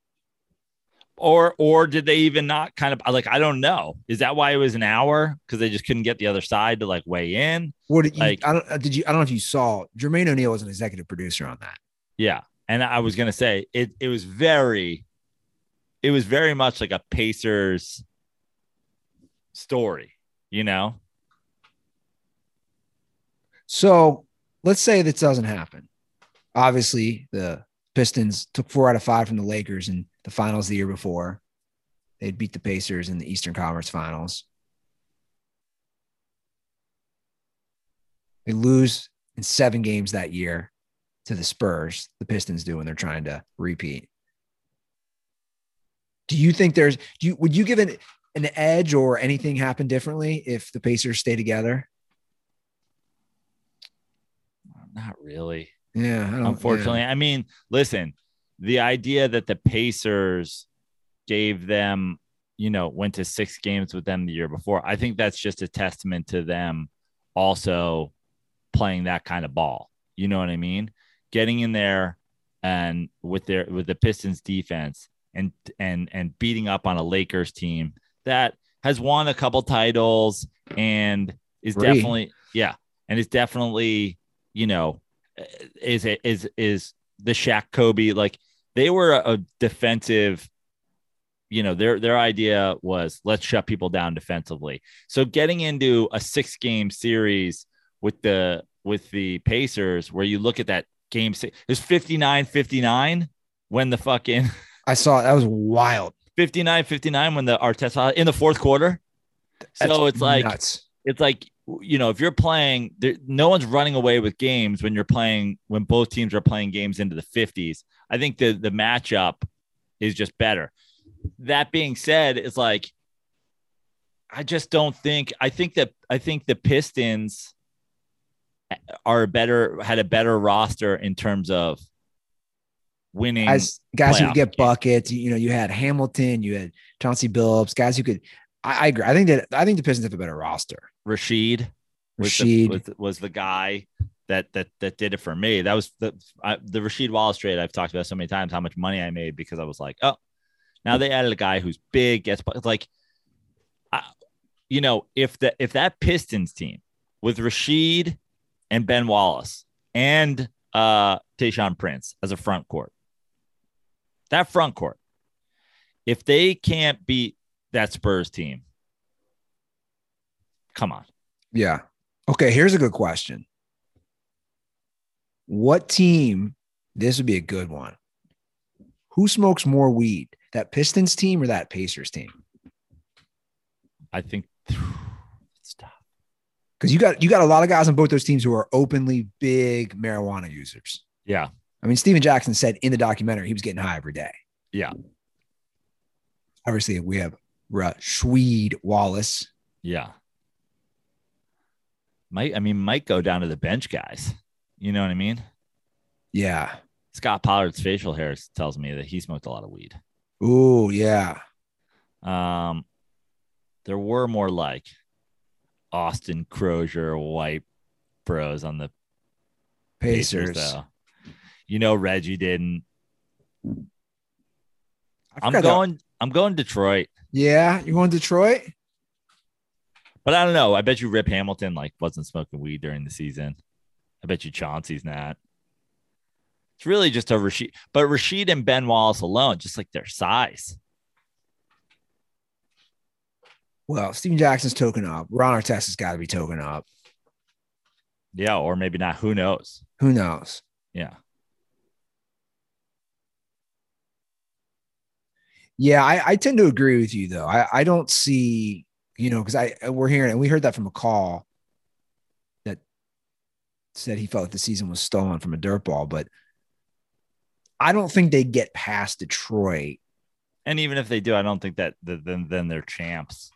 or or did they even not kind of like I don't know. Is that why it was an hour because they just couldn't get the other side to like weigh in? What did you? Like, I don't. Uh, did you? I don't know if you saw Jermaine O'Neal was an executive producer on that. Yeah, and I was gonna say it. It was very, it was very much like a Pacers story, you know. So let's say this doesn't happen. Obviously, the Pistons took four out of five from the Lakers in the finals the year before. They'd beat the Pacers in the Eastern Conference Finals. They lose in seven games that year to the Spurs. The Pistons do when they're trying to repeat. Do you think there's do you would you give an an edge or anything happen differently if the Pacers stay together? Not really. Yeah. Unfortunately, yeah. I mean, listen, the idea that the Pacers gave them, you know, went to six games with them the year before, I think that's just a testament to them also playing that kind of ball. You know what I mean? Getting in there and with their with the Pistons defense and and and beating up on a Lakers team that has won a couple titles and is Three. definitely yeah, and is definitely, you know, is is is the Shaq Kobe like they were a defensive you know their their idea was let's shut people down defensively so getting into a six game series with the with the pacers where you look at that game six it's 59 59 when the fucking (laughs) i saw it. that was wild 59 59 when the arteta in the fourth quarter That's so it's like nuts. it's like you know, if you're playing, there, no one's running away with games when you're playing when both teams are playing games into the 50s. I think the the matchup is just better. That being said, it's like I just don't think I think that I think the Pistons are better had a better roster in terms of winning. guys, guys who get buckets. You know, you had Hamilton, you had Chauncey Billups, guys who could. I, I agree. I think that I think the Pistons have a better roster. Rasheed was the, was, was the guy that that that did it for me. That was the I, the Rasheed Wallace trade. I've talked about so many times how much money I made because I was like, oh, now they added a guy who's big, gets like, I, you know, if the if that Pistons team with Rasheed and Ben Wallace and uh Tayshaun Prince as a front court, that front court, if they can't beat that Spurs team, come on. Yeah. Okay. Here's a good question. What team? This would be a good one. Who smokes more weed? That Pistons team or that Pacers team? I think. Because you got you got a lot of guys on both those teams who are openly big marijuana users. Yeah. I mean, Stephen Jackson said in the documentary he was getting high every day. Yeah. Obviously, we have Rashweed Wallace. Yeah. Might I mean might go down to the bench guys. You know what I mean? Yeah. Scott Pollard's facial hair tells me that he smoked a lot of weed. Ooh, yeah. Um, there were more like Austin Croshere white bros on the Pacers. Pacers, though. You know Reggie didn't. I'm forgot that- going. I'm going Detroit, Yeah, you going Detroit? but I don't know. I bet you Rip Hamilton like wasn't smoking weed during the season. I bet you Chauncey's not. It's really just a Rasheed, but Rasheed and Ben Wallace alone, just like their size. Well, Stephen Jackson's token up. Ron Artest has got to be token up. Yeah, or maybe not. Who knows? Who knows? Yeah. Yeah, I, I tend to agree with you though. I, I don't see, you know, because I uh, we're hearing and we heard that from a call that said he felt like the season was stolen from a dirt ball, but I don't think they get past Detroit. And even if they do, I don't think that that- then then they're champs.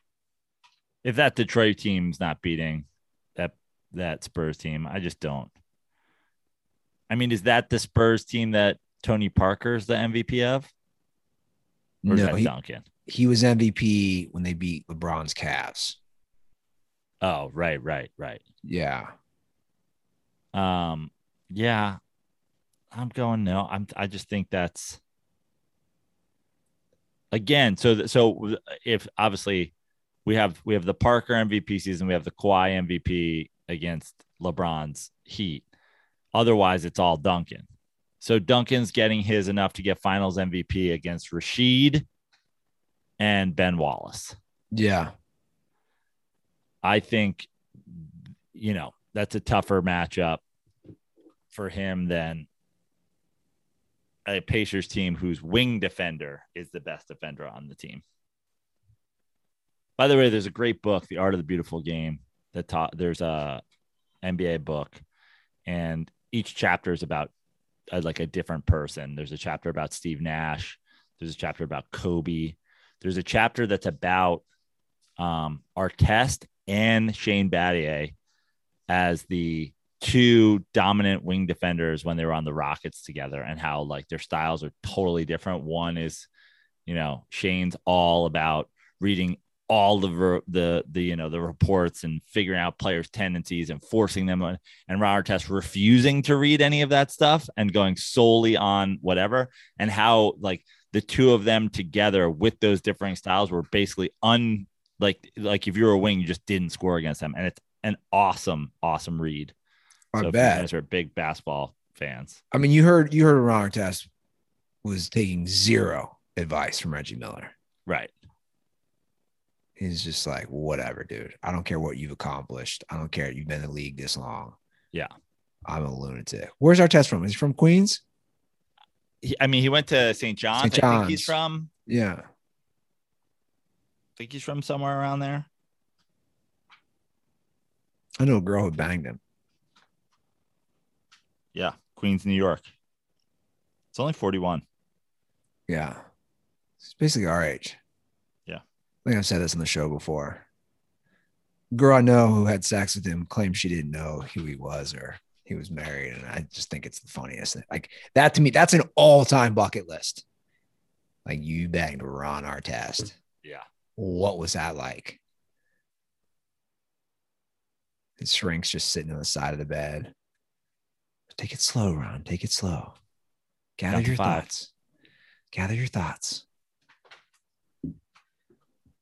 If that Detroit team's not beating that that Spurs team, I just don't. I mean, is that the Spurs team that Tony Parker's the MVP of? Or is No, that he, Duncan? he was MVP when they beat LeBron's Cavs. Oh, right, right, right. Yeah. Um, yeah, I'm going no. I'm. I just think that's again. So so if obviously we have we have the Parker MVP season, we have the Kawhi MVP against LeBron's Heat. Otherwise, it's all Duncan. So Duncan's getting his enough to get Finals MVP against Rasheed and Ben Wallace. Yeah. I think, you know, that's a tougher matchup for him than a Pacers team whose wing defender is the best defender on the team. By the way, there's a great book, The Art of the Beautiful Game, that taught there's a NBA book, and each chapter is about uh, like a different person. There's a chapter about Steve Nash. There's a chapter about Kobe. There's a chapter that's about um, Artest and Shane Battier as the two dominant wing defenders when they were on the Rockets together, and how like their styles are totally different. One is, you know, Shane's all about reading all the the the you know the reports and figuring out players' tendencies and forcing them on, and Ron Artest refusing to read any of that stuff and going solely on whatever, and how like the two of them together with those differing styles were basically un like like if you were a wing, you just didn't score against them, and it's an awesome, awesome read. I so if you guys are big basketball fans, I mean, you heard you heard Ron Artest was taking zero advice from Reggie Miller. right? He's just like, whatever, dude. I don't care what you've accomplished. I don't care. You've been in the league this long. Yeah. I'm a lunatic. Where's Artest from? Is he from Queens? He, I mean, he went to St. John's. St. I think he's from. Yeah. I think he's from somewhere around there. I know a girl who banged him. Yeah, Queens, New York. It's only forty-one. Yeah. It's basically our age. Think I've said this on the show before. Girl I know who had sex with him claimed she didn't know who he was or he was married, and I just think it's the funniest. Thing. Like that to me, that's an all-time bucket list. Like you banged Ron Artest. Yeah. What was that like? His shrink's just sitting on the side of the bed. Take it slow, Ron. Take it slow. Gather to your thoughts. Gather your thoughts.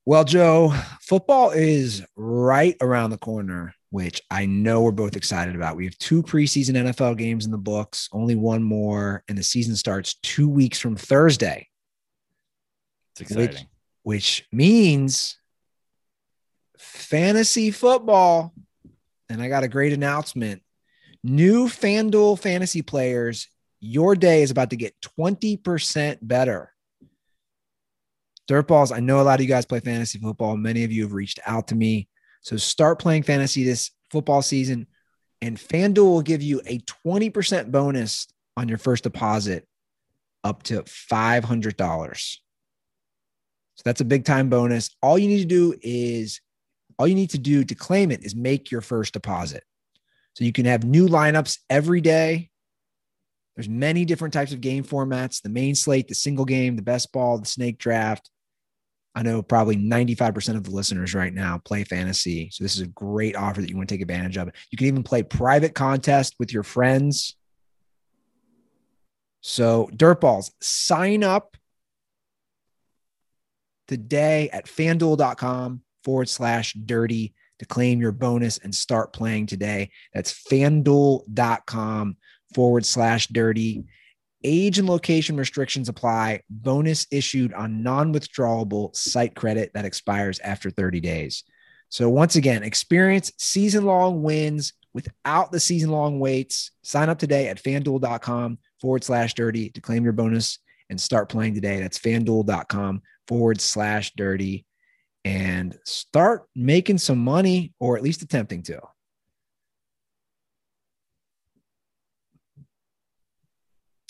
Well, Joe, football is right around the corner, which I know we're both excited about. We have two preseason NFL games in the books, only one more, and the season starts two weeks from Thursday, It's Which- exciting. which means fantasy football. And I got a great announcement. New FanDuel fantasy players, your day is about to get 20% better. Dirtballs, I know a lot of you guys play fantasy football. Many of you have reached out to me. So start playing fantasy this football season, and FanDuel will give you a 20% bonus on your first deposit up to $500. So that's a big time bonus. All you need to do is all you need to do to claim it is make your first deposit. So you can have new lineups every day. There's many different types of game formats, the main slate, the single game, the best ball, the snake draft. I know probably 95% of the listeners right now play fantasy. So this is a great offer that you want to take advantage of. You can even play private contest with your friends. So Dirtballs, sign up today at fanduel.com forward slash dirty to claim your bonus and start playing today. That's fanduel.com forward slash dirty. Age and location restrictions apply. Bonus issued on non withdrawable site credit that expires after 30 days. So, once again, experience season long wins without the season long waits. Sign up today at fanduel.com forward slash dirty to claim your bonus and start playing today. That's fanduel.com forward slash dirty and start making some money or at least attempting to.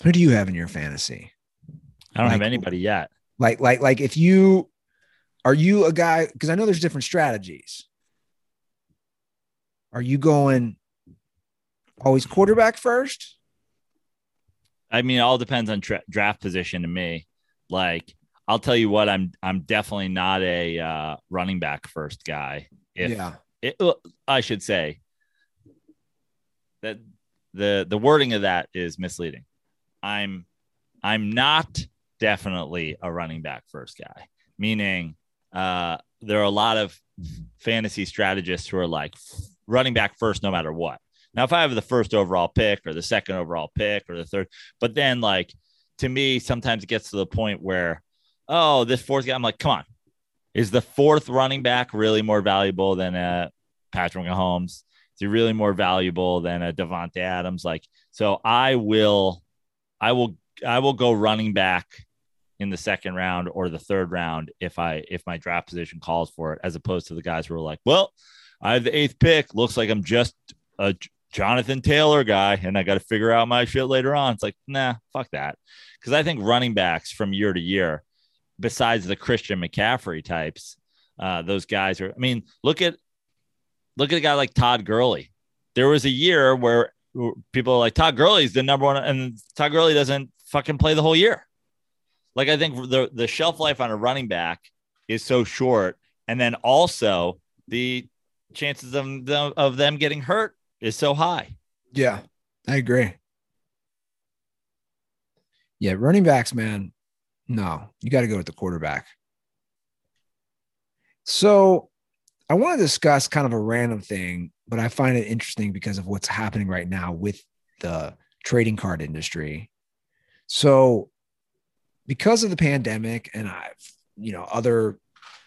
Who do you have in your fantasy? I don't have anybody yet. Like, like, like if you are you a guy, because I know there's different strategies. Are you going always quarterback first? I mean, it all depends on tra- draft position to me. Like, I'll tell you what, I'm I'm definitely not a uh, running back first guy. If yeah. it, I should say that the the wording of that is misleading. I'm I'm not definitely a running back first guy, meaning uh, there are a lot of fantasy strategists who are like running back first no matter what. Now, if I have the first overall pick or the second overall pick or the third, but then like to me, sometimes it gets to the point where, oh, this fourth guy, I'm like, come on, is the fourth running back really more valuable than a Patrick Mahomes? Is he really more valuable than a Davante Adams? Like, so I will, I will, I will go running back in the second round or the third round if I if my draft position calls for it, as opposed to the guys who are like, well, I have the eighth pick. Looks like I'm just a Jonathan Taylor guy, and I got to figure out my shit later on. It's like, nah, fuck that. Because I think running backs from year to year, besides the Christian McCaffrey types, uh, those guys are. I mean, look at look at a guy like Todd Gurley. There was a year where people are like Todd Gurley's the number one, and Todd Gurley doesn't fucking play the whole year. Like I think the the shelf life on a running back is so short, and then also the chances of them, of them getting hurt is so high. Yeah, I agree. Yeah, running backs, man. No, you got to go with the quarterback. So I want to discuss kind of a random thing, but I find it interesting because of what's happening right now with the trading card industry. So because of the pandemic and I've, you know, other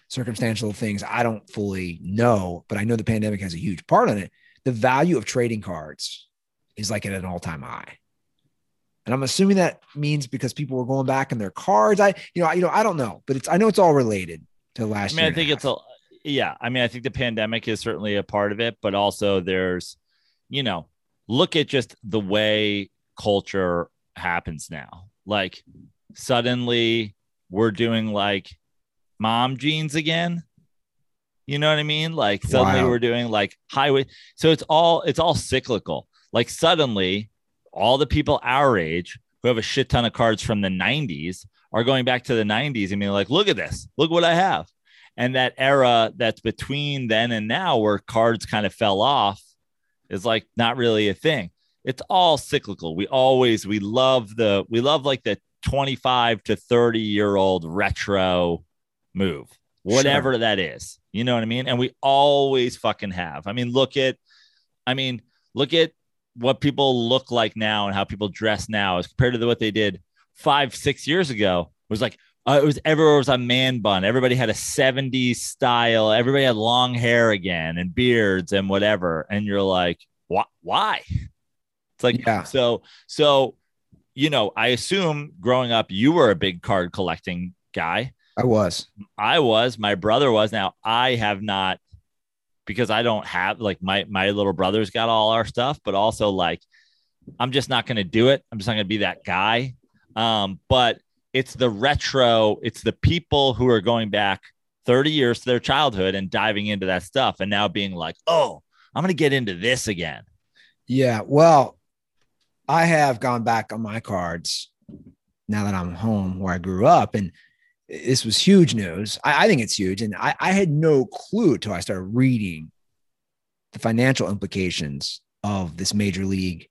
circumstantial things I don't fully know, but I know the pandemic has a huge part on it. The value of trading cards is like at an all-time high. And I'm assuming that means because people were going back in their cards. I, you know, I, you know, I don't know, but it's I know it's all related to last I mean, year. I think it's a yeah. I mean, I think the pandemic is certainly a part of it, but also there's, you know, look at just the way culture happens now. Like suddenly we're doing like mom jeans again. You know what I mean? Like suddenly Wow. we're doing like highway. So it's all it's all cyclical. like suddenly all the people our age who have a shit ton of cards from the 90s are going back to the 90s and being like, look at this, look what I have. And that era that's between then and now where cards kind of fell off is like not really a thing. It's all cyclical. We always we love the we love like the 25 to 30 year old retro move, whatever sure. that is. You know what I mean? And we always fucking have. I mean, look at, I mean, look at what people look like now and how people dress now as compared to what they did five, six years ago. It was like, uh, it was everywhere was a man bun. Everybody had a 70s style. Everybody had long hair again and beards and whatever. And you're like, why? Why? It's like, yeah. So, so, you know, I assume growing up, you were a big card collecting guy. I was. I was. My brother was. Now I have not because I don't have like my my little brother's got all our stuff, but also like I'm just not going to do it. I'm just not going to be that guy. Um, but it's the retro. It's the people who are going back 30 years to their childhood and diving into that stuff, and now being like, oh, I'm going to get into this again. Yeah. Well, I have gone back on my cards now that I'm home where I grew up, and this was huge news. I, I think it's huge. And I, I had no clue till I started reading the financial implications of this major league,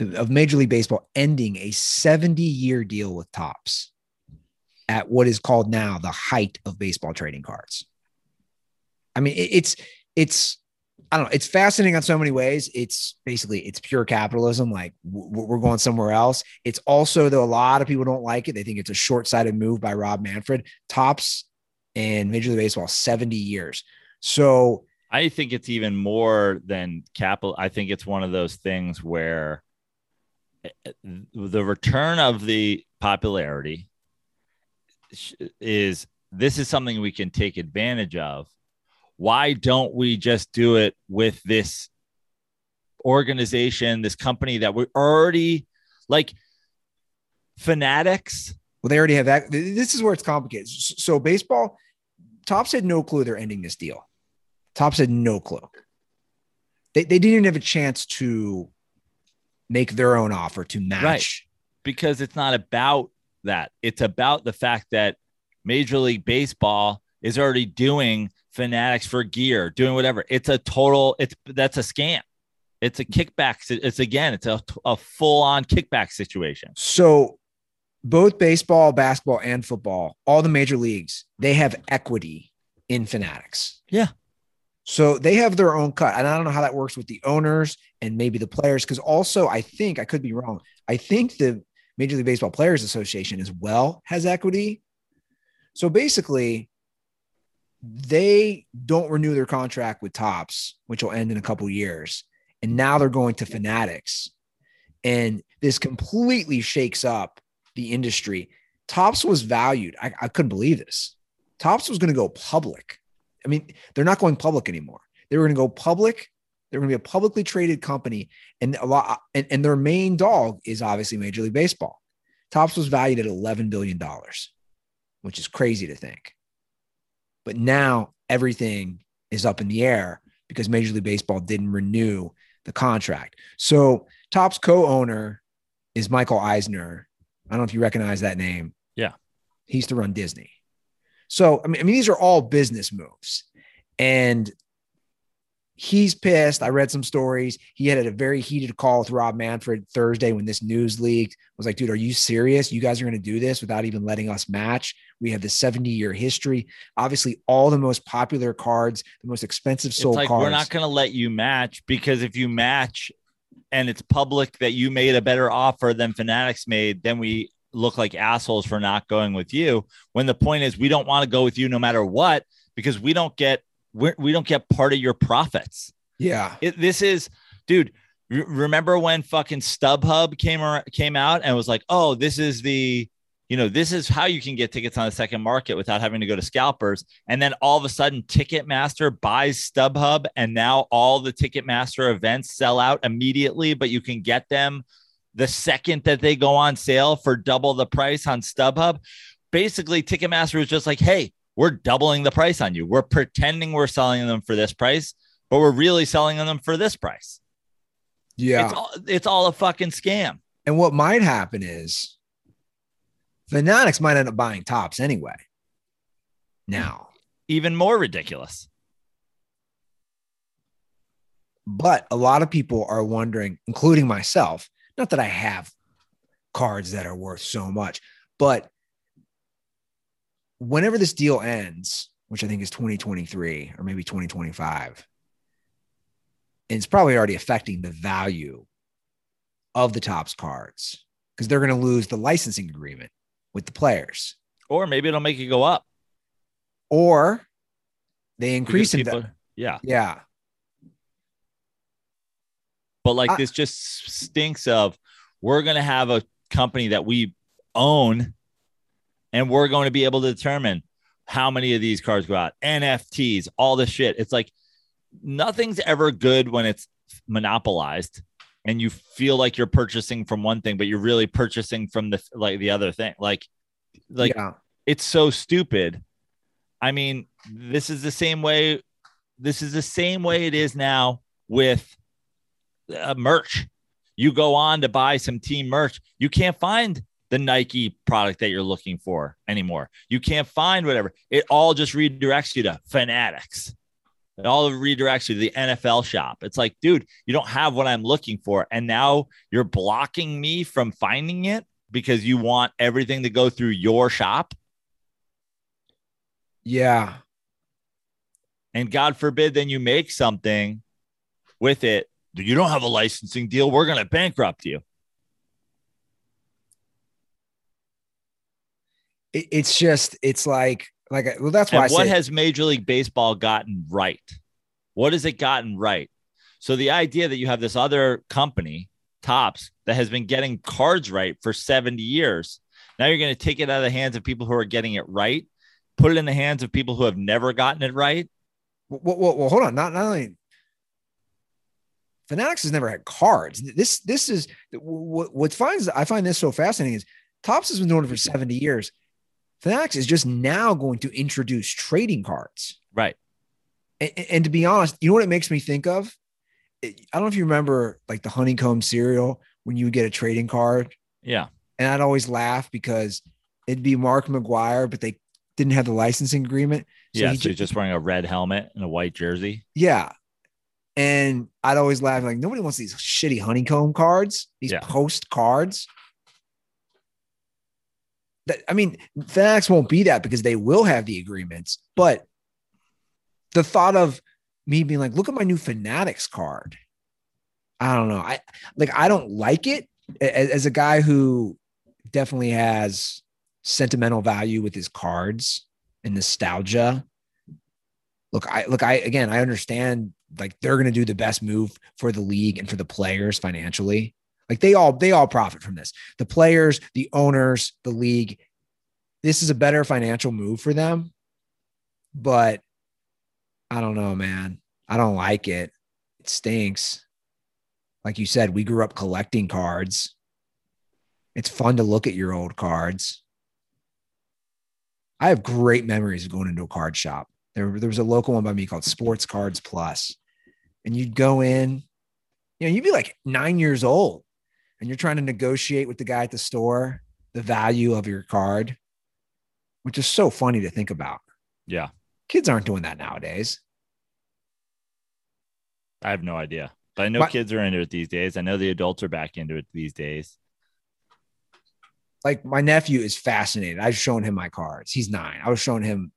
of Major League Baseball ending a 70 year deal with Topps at what is called now the height of baseball trading cards. I mean, it's, it's, I don't know. It's fascinating on so many ways. It's basically it's pure capitalism. Like we're going somewhere else. It's also though a lot of people don't like it. They think it's a short-sighted move by Rob Manfred. Topps and Major League Baseball 70 years. So I think it's even more than capital. I think it's one of those things where the return of the popularity is this is something we can take advantage of why don't we just do it with this organization, this company that we're already like fanatics? Well, they already have that. This is where it's complicated. So, baseball, Topps had no clue they're ending this deal. Topps had no clue. They, they didn't even have a chance to make their own offer to match. Right. Because it's not about that. It's about the fact that Major League Baseball is already doing fanatics for gear, doing whatever. It's a total, it's that's a scam. It's a kickback. It's again, it's a, a full on kickback situation. So both baseball, basketball, and football, all the major leagues, they have equity in Fanatics. Yeah. So they have their own cut. And I don't know how that works with the owners and maybe the players. Cause also, I think I could be wrong. I think the Major League Baseball Players Association as well has equity. So basically, they don't renew their contract with Topps, which will end in a couple years. And now they're going to Fanatics. And this completely shakes up the industry. Topps was valued. I, I couldn't believe this. Topps was going to go public. I mean, they're not going public anymore. They were going to go public. They're going to be a publicly traded company. And a lot and, and their main dog is obviously Major League Baseball. Topps was valued at $11 billion, which is crazy to think. But now everything is up in the air because Major League Baseball didn't renew the contract. So Topps co-owner is Michael Eisner. I don't know if you recognize that name. Yeah. He used to run Disney. So I mean, I mean, these are all business moves. And he's pissed. I read some stories. He had a very heated call with Rob Manfred Thursday when this news leaked. I was like, dude, are you serious? You guys are going to do this without even letting us match? We have the 70 year history. Obviously, all the most popular cards, the most expensive sold like, cards. We're not going to let you match because if you match and it's public that you made a better offer than Fanatics made, then we look like assholes for not going with you. When the point is, we don't want to go with you no matter what because we don't get we're, we don't get part of your profits. Yeah. It, this is, dude. remember when fucking StubHub came ar- came out and was like, oh, this is the, you know, this is how you can get tickets on the second market without having to go to scalpers. And then all of a sudden, Ticketmaster buys StubHub, and now all the Ticketmaster events sell out immediately, but you can get them the second that they go on sale for double the price on StubHub. Basically, Ticketmaster is just like, hey, we're doubling the price on you. We're pretending we're selling them for this price, but we're really selling them for this price. Yeah. It's all, it's all a fucking scam. and what might happen is Fanatics might end up buying Topps anyway. Now, Even more ridiculous. but a lot of people are wondering, including myself, not that I have cards that are worth so much, but whenever this deal ends, which I think is 2023 or maybe 2025, and it's probably already affecting the value of the Topps cards because they're going to lose the licensing agreement with the players, Or maybe it'll make it go up. or they increase because in people- value. yeah. Yeah, But like I- this just stinks of we're going to have a company that we own and we're going to be able to determine how many of these cars go out, NFTs, all the shit. It's like nothing's ever good when it's monopolized and you feel like you're purchasing from one thing, but you're really purchasing from the like the other thing. Like, like yeah, it's so stupid. I mean, this is the same way. This is the same way it is now with uh, merch. You go on to buy some team merch, you can't find the Nike product that you're looking for anymore. You can't find whatever. It all just redirects you to Fanatics. It all redirects you to the NFL shop. It's like, dude, you don't have what I'm looking for. And now you're blocking me from finding it because you want everything to go through your shop. yeah. and God forbid, then you make something with it. You don't have a licensing deal. We're going to bankrupt you. It's just, it's like, like, well, that's why what has Major League Baseball gotten right? What has it gotten right? So the idea that you have this other company, Topps, that has been getting cards right for 70 years. Now you're going to take it out of the hands of people who are getting it right, put it in the hands of people who have never gotten it right. well, well, well, hold on. Not, not only Fanatics has never had cards. This, this is what, what finds, I find this so fascinating is Topps has been doing it for 70 years. Fanatics is just now going to introduce trading cards. Right. And, and to be honest, you know what it makes me think of? I don't know if you remember like the honeycomb cereal when you would get a trading card, Yeah. and I'd always laugh because it'd be Mark McGwire, but they didn't have the licensing agreement. So yeah. he so ju- he's just wearing a red helmet and a white jersey. Yeah. And I'd always laugh like nobody wants these shitty honeycomb cards, these Yeah. post cards. That I mean, Fanatics won't be that because they will have the agreements, but the thought of me being like, look at my new Fanatics card. I don't know. I like I don't like it as, as a guy who definitely has sentimental value with his cards and nostalgia look i look i again i understand like they're going to do the best move for the league and for the players financially. Like they all they all profit from this. The players the owners the league this is a better financial move for them but i don't know man. I don't like it. It stinks. Like you said we grew up collecting cards. It's fun to look at your old cards. I have great memories of going into a card shop there, there was a local one by me called Sports Cards And you'd go in, you know, you'd be like nine years old and you're trying to negotiate with the guy at the store the value of your card, which is so funny to think about. Yeah. Kids aren't doing that nowadays. I have no idea. But I know kids are into it these days. I know the adults are back into it these days. Like my nephew is fascinated. I've shown him my cards. He's nine. I was showing him,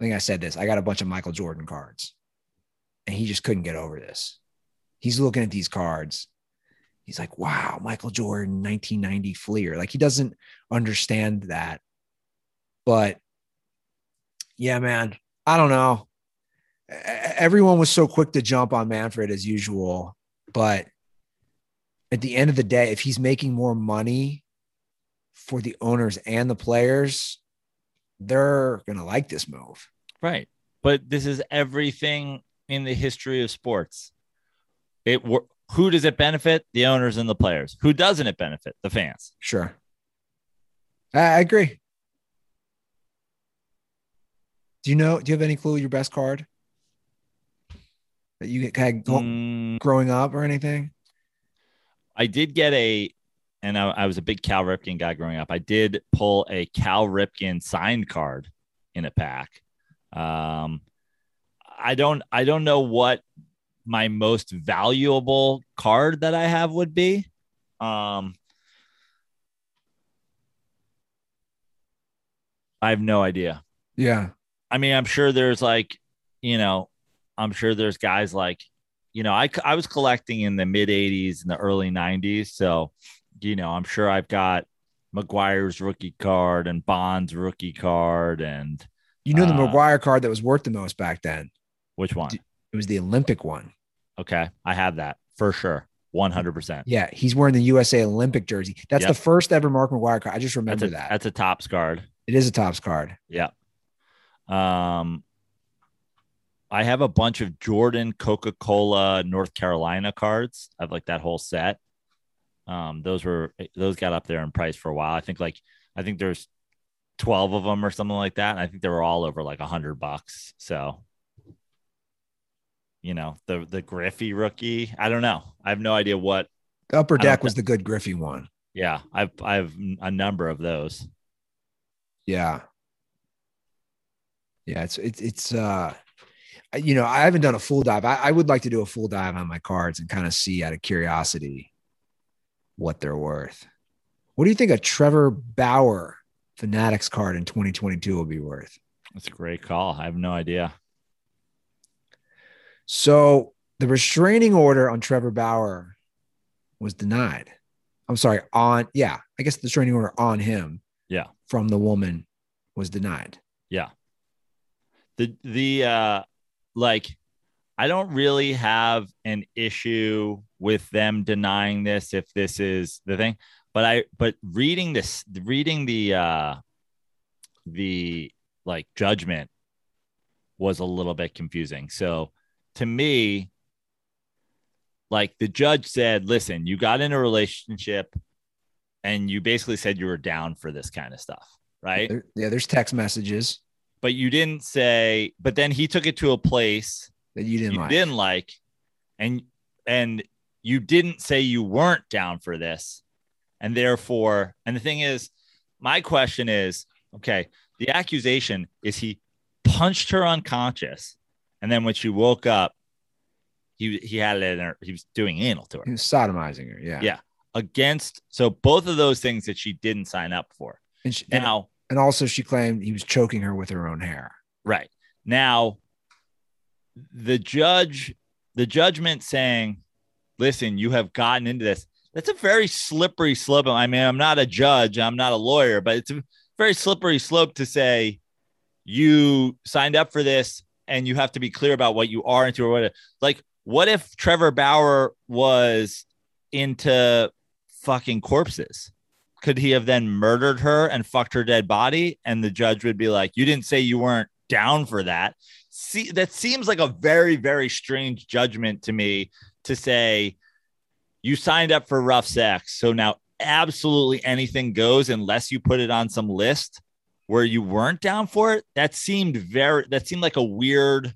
I think I said this. I got a bunch of Michael Jordan cards and he just couldn't get over this. He's looking at these cards. He's like, wow, Michael Jordan, 1990 Fleer. Like he doesn't understand that. But yeah, man, I don't know. Everyone was so quick to jump on Manfred as usual. But at the end of the day, if he's making more money for the owners and the players, they're going to like this move. Right. But this is everything in the history of sports. It who does it benefit? The owners and the players. Who doesn't it benefit? The fans. Sure. I, agree. Do you know? Do you have any clue your best card that you had Mm, growing up or anything? I did get a, and I, I was a big Cal Ripken guy growing up. I did pull a Cal Ripken signed card in a pack. Um, I don't, I don't know what my most valuable card that I have would be. Um, I have no idea. Yeah. I mean, I'm sure there's like, you know, I'm sure there's guys like, you know, I, I was collecting in the mid 80s and the early 90s. So, you know, I'm sure I've got McGwire's rookie card and Bond's rookie card. And You know the Uh, McGwire card that was worth the most back then? which one? It was the Olympic one. Okay. I have that for sure. 100%. Yeah, he's wearing the USA Olympic jersey. That's Yep. the first ever Mark McGwire card. I just That's remember a, that. that's a Topps card. It is a Topps card. Yeah. Um, I have a bunch of Jordan Coca Cola North Carolina cards. I have like that whole set. Um, those were those got up there in price for a while. I think like I think there's twelve of them or something like that, and I think they were all over like a hundred bucks. So, you know, the the Griffey rookie. I don't know. I have no idea what. The upper deck was the good Griffey one. Yeah, I've I have a number of those. Yeah. Yeah, it's it's it's uh you know, I haven't done a full dive. I, I would like to do a full dive on my cards and kind of see out of curiosity what they're worth. What do you think a Trevor Bauer Fanatics card in 2022 will be worth? That's a great call. I have no idea. So the restraining order on Trevor Bauer was denied. I'm sorry, on yeah, I guess the restraining order on him Yeah. from the woman was denied. Yeah. The the uh like I don't really have an issue with them denying this if this is the thing, but I but reading this reading the uh the like judgment was a little bit confusing. So to me like the judge said, "Listen, you got in a relationship and you basically said you were down for this kind of stuff, right?" There- yeah, there's text messages but you didn't say but then he took it to a place that you didn't you like. didn't like and and you didn't say you weren't down for this and therefore and the thing is my question is okay the accusation is he punched her unconscious and then when she woke up he he had it in her he was doing anal to her He was sodomizing her. Yeah. Yeah. against so both of those things that she didn't sign up for And, she, now and also she claimed he was choking her with her own hair. Right. Now the judge the judgment saying, "Listen, you have gotten into this." That's a very slippery slope. I mean, I'm not a judge, I'm not a lawyer, but it's a very slippery slope to say you signed up for this and you have to be clear about what you are into or what like what if Trevor Bauer was into fucking corpses? Could he have then murdered her and fucked her dead body? And the judge would be like, You didn't say you weren't down for that. See, that seems like a very, very strange judgment to me to say you signed up for rough sex. So now absolutely anything goes unless you put it on some list where you weren't down for it. That seemed very, that seemed like a weird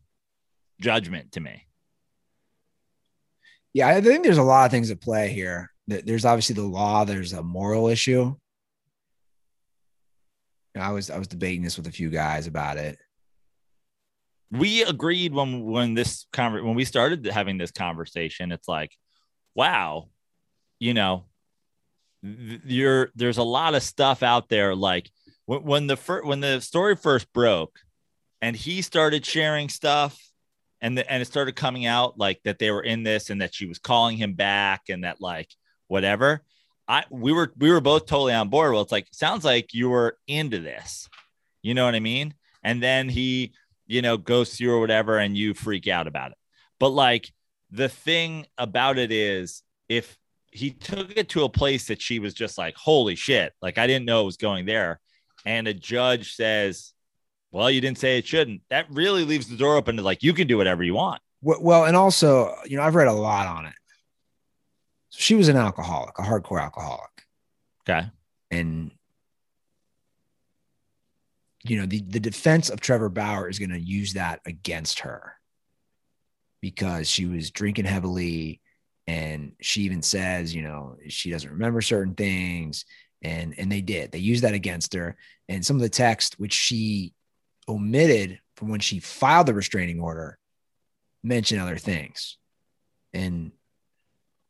judgment to me. Yeah, I think there's a lot of things at play here. There- There's obviously the law. There's a moral issue. I was I was debating this with a few guys about it. We agreed when when this conver- when we started having this conversation it's like wow you know th- you're there's a lot of stuff out there. Like when, when the fir- when the story first broke and he started sharing stuff and the, and it started coming out like that they were in this and that she was calling him back and that like whatever i we were we were both totally on board. Well it's like sounds like you were into this. You know what i mean? And then he you know, goes through or whatever, and you freak out about it. But like the thing about it is, if he took it to a place that she was just like, holy shit, like I didn't know it was going there, and a judge says, well, you didn't say it shouldn't, that really leaves the door open to like, you can do whatever you want. Well, well, and also, you know, I've read a lot on it. So she was an alcoholic, a hardcore alcoholic, Okay. and you know the the defense of Trevor Bauer is going to use that against her because she was drinking heavily And she even says, you know, she doesn't remember certain things. And and they did. They used that against her. And some of the text which she omitted from when she filed the restraining order mention other things. And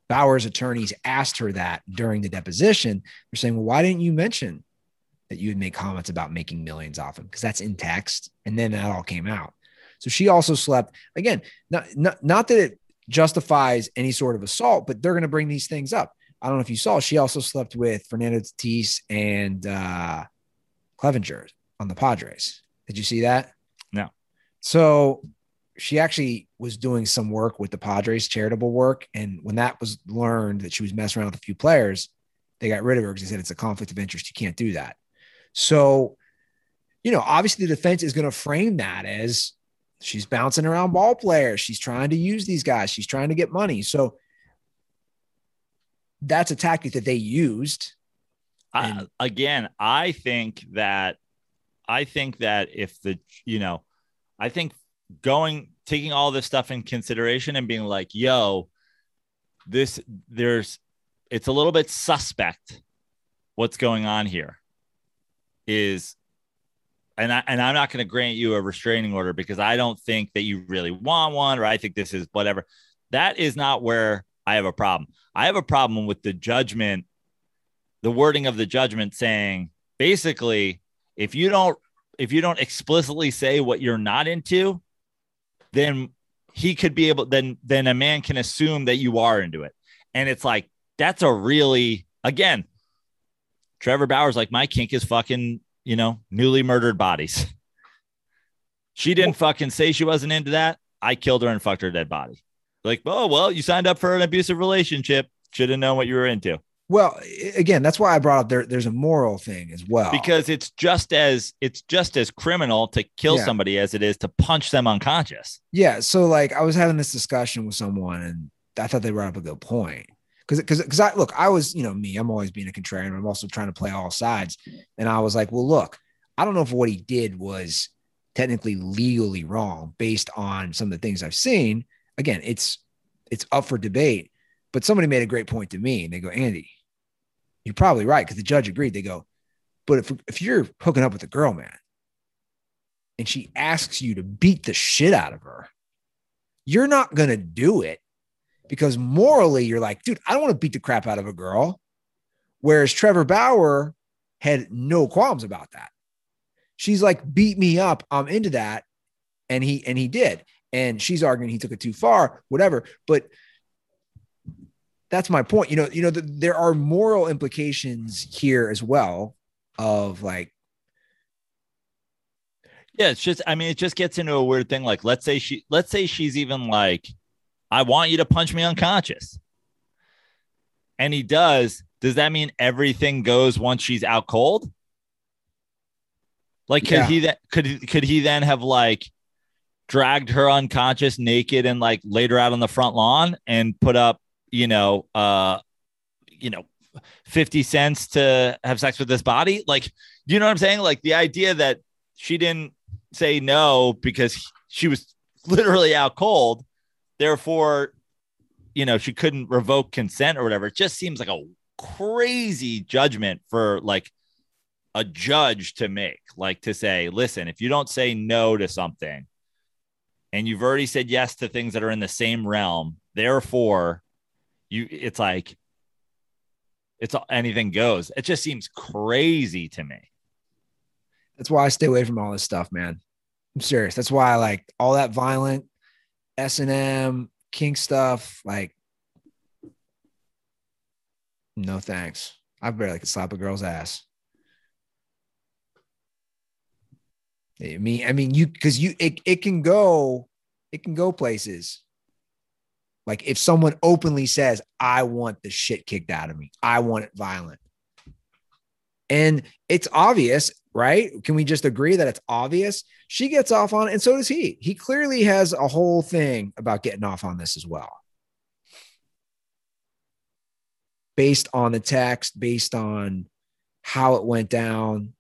Bauer's attorneys asked her that during the deposition. They're saying, well, why didn't you mention that you had made comments about making millions off him? Because that's in text. And then that all came out. So she also slept again, not, not, not that it justifies any sort of assault, but they're going to bring these things up. I don't know if you saw, she also slept with Fernando Tatis and uh, Clevinger on the Padres. Did you see that? No. So she actually was doing some work with the Padres, charitable work. And when that was learned that she was messing around with a few players, they got rid of her because they said it's a conflict of interest. You can't do that. So, you know, obviously the defense is going to frame that as she's bouncing around ball players. She's trying to use these guys. She's trying to get money. So that's a tactic that they used. I, again, I think that I think that if the you know, I think going taking all this stuff in consideration and being like, yo, this there's it's a little bit suspect what's going on here is and I and I'm not going to grant you a restraining order because I don't think that you really want one or I think this is whatever. That is not where I have a problem. I have a problem with the judgment, the wording of the judgment saying basically if you don't if you don't explicitly say what you're not into, then he could be able then then a man can assume that you are into it. And it's like that's a really again Trevor Bauer's like my kink is fucking, you know, newly murdered bodies. She didn't fucking say she wasn't into that. I killed her and fucked her dead body. Like, oh well, you signed up for an abusive relationship. Should have known what you were into. Well, again, that's why I brought up there. There's a moral thing as well because it's just as it's just as criminal to kill Yeah. somebody as it is to punch them unconscious. Yeah. So like I was having this discussion with someone and I thought they brought up a good point. Cause cause cause I look, I was, you know, me, I'm always being a contrarian. I'm also trying to play all sides. And I was like, well, look, I don't know if what he did was technically legally wrong based on some of the things I've seen. Again, it's it's up for debate. But somebody made a great point to me and they go, Andy, you're probably right. Cause the judge agreed. They go, but if if you're hooking up with a girl, man, and she asks you to beat the shit out of her, you're not to do it because morally you're like, dude, I don't want to beat the crap out of a girl. Whereas Trevor Bauer had no qualms about that. She's like, beat me up. I'm into that. And he and he did. And she's arguing he took it too far, whatever. But that's my point. You know, you know, th- there are moral implications here as well of like, Yeah, it's just I mean, it just gets into a weird thing. Like, let's say she let's say she's even like, I want you to punch me unconscious. And he does. Does that mean everything goes once she's out cold? Like, could Yeah. he that could could he then have like dragged her unconscious naked and like laid her out on the front lawn and put up, you know, uh, you know, 50 cents to have sex with this body? Like, you know what I'm saying? Like the idea that she didn't say no because she was literally out cold. Therefore, you know, she couldn't revoke consent or whatever. It just seems like a crazy judgment for like a judge to make, like to say, listen, if you don't say no to something and you've already said yes to things that are in the same realm, therefore, you it's like it's anything goes. It just seems crazy to me. that's why I stay away from all this stuff, man. I'm serious. That's why I like all that violent S and M kink stuff. Like, no thanks. I barely could slap a girl's ass. I mean, I mean, you because you it, it can go, it can go places. Like if someone openly says, I want the shit kicked out of me, I want it violent. And it's obvious, right? Can we just agree that it's obvious? She gets off on it, and so does he. He clearly has a whole thing about getting off on this as well. Based on the text, based on how it went down.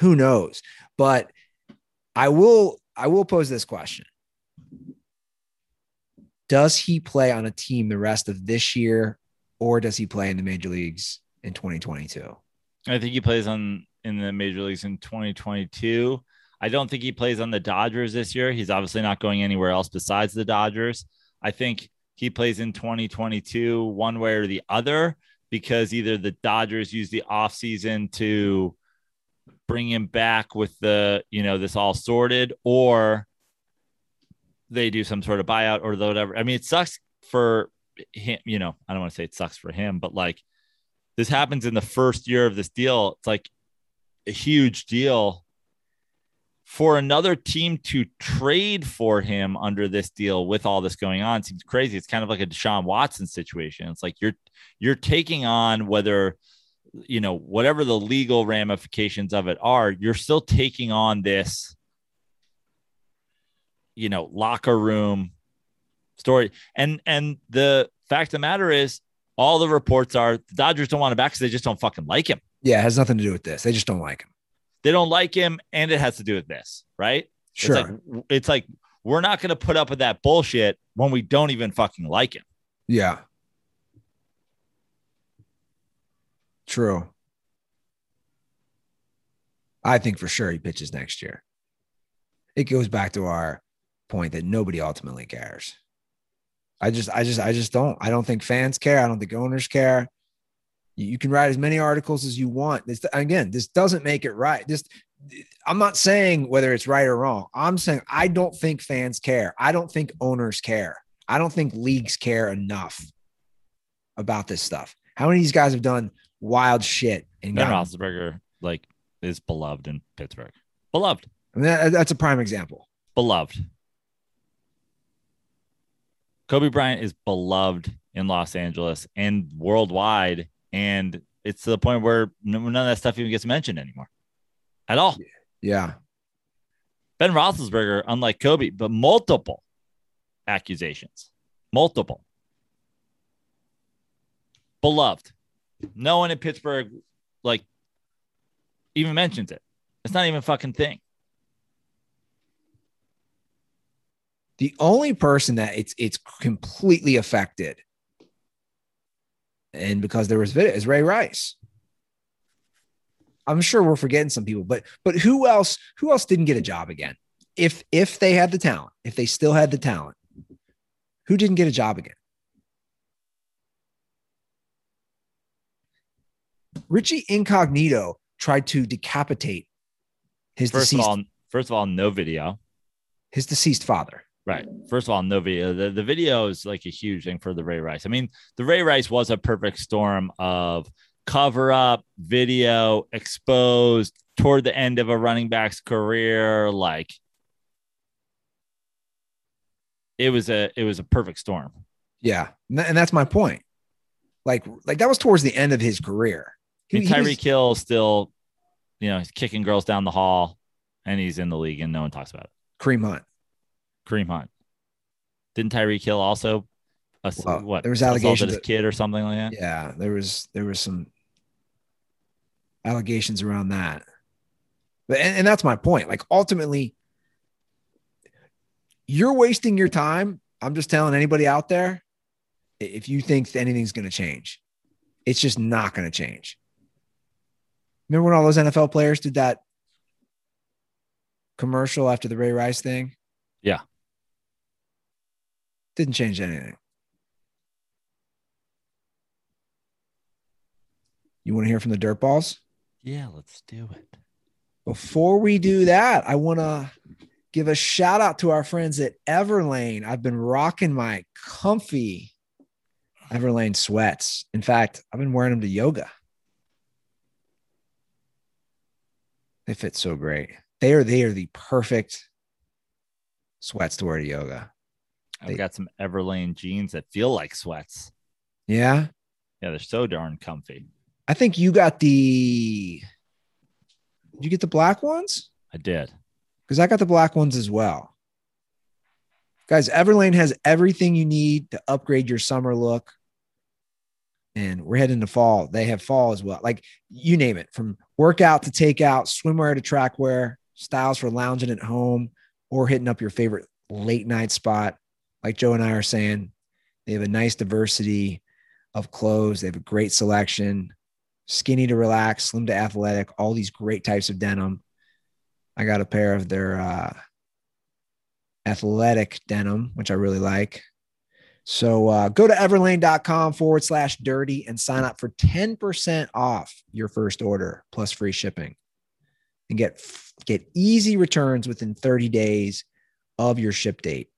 Who knows? But I will I will pose this question. does he play on a team the rest of this year or does he play in the major leagues in 2022? I think he plays on in the major leagues in 2022. I don't think he plays on the Dodgers this year. He's obviously not going anywhere else besides the Dodgers. I think he plays in 2022 one way or the other because either the Dodgers use the offseason to bring him back with the, you know, this all sorted or they do some sort of buyout or whatever. I mean, it sucks for him, you know, I don't want to say it sucks for him, but like this happens in the first year of this deal. It's like a huge deal for another team to trade for him under this deal with all this going on seems crazy. It's kind of like a Deshaun Watson situation. It's like you're you're taking on whether you know whatever the legal ramifications of it are, you're still taking on this you know locker room story. And and the fact of the matter is all the reports are the Dodgers don't want him back because they just don't fucking like him. Yeah, it has nothing to do with this. They just don't like him. They don't like him, and it has to do with this, right? Sure. It's like, it's like we're not going to put up with that bullshit when we don't even fucking like him. Yeah. True. I think for sure he pitches next year. It goes back to our point that nobody ultimately cares. I just, I just, I just don't. I don't think fans care. I don't think owners care. You can write as many articles as you want. This again, this doesn't make it right. This I'm not saying whether it's right or wrong. I'm saying I don't think fans care. I don't think owners care. I don't think leagues care enough about this stuff. How many of these guys have done wild shit and Ben gotten- Roethlisberger, like, is beloved in Pittsburgh. Beloved, I mean, that- that's a prime example. beloved. Kobe Bryant is beloved in Los Angeles and worldwide, and it's to the point where none of that stuff even gets mentioned anymore, at all. Yeah. Ben Roethlisberger, unlike Kobe, but multiple accusations, multiple. Beloved. No one in Pittsburgh, like, even mentions it. It's not even a fucking thing. The only person that it's it's completely affected, and because there was video, is Ray Rice. I'm sure we're forgetting some people, but but who else? Who else didn't get a job again? If if they had the talent, if they still had the talent, who didn't get a job again? Richie Incognito tried to decapitate his First of deceased all, first of all, no video. his deceased father. Right. First of all, no video. The, the video is like a huge thing for the Ray Rice. I mean, the Ray Rice was a perfect storm of cover up, video, exposed toward the end of a running back's career. Like it was a it was a perfect storm. Yeah, and, that's my point. Like, like that was towards the end of his career. I mean, He- he was- Tyreek Hill still, you know, he's kicking girls down the hall and he's in the league and no one talks about it. Kareem Hunt. Kareem Hunt. Didn't Tyreek Hill also ass- Well, what there was allegations his that- kid or something like that? Yeah, there was there was some allegations around that, but and, and that's my point. Like ultimately, you're wasting your time. I'm just telling anybody out there, if you think anything's going to change, it's just not going to change. Remember when all those NFL players did that commercial after the Ray Rice thing? Yeah. Didn't change anything. You want to hear from the dirt balls? Yeah, let's do it. Before we do that, I want to give a shout out to our friends at Everlane. I've been rocking my comfy Everlane sweats. In fact, I've been wearing them to yoga. They fit so great. They are they are the perfect sweats to wear to yoga. I've They- got some Everlane jeans that feel like sweats. Yeah. Yeah, they're so darn comfy. I think you got the Did you get the black ones? I did. because I got the black ones as well. Guys, Everlane has everything you need to upgrade your summer look. And we're heading to fall. They have fall as well. Like you name it from workout to takeout, swimwear to track wear, styles for lounging at home or hitting up your favorite late night spot. Like Joe and I are saying, they have a nice diversity of clothes. They have a great selection, skinny to relax, slim to athletic, all these great types of denim. I got a pair of their uh, athletic denim, which I really like. So uh, go to everlane.com forward slash dirty and sign up for 10% off your first order plus free shipping and get, get easy returns within 30 days of your ship date.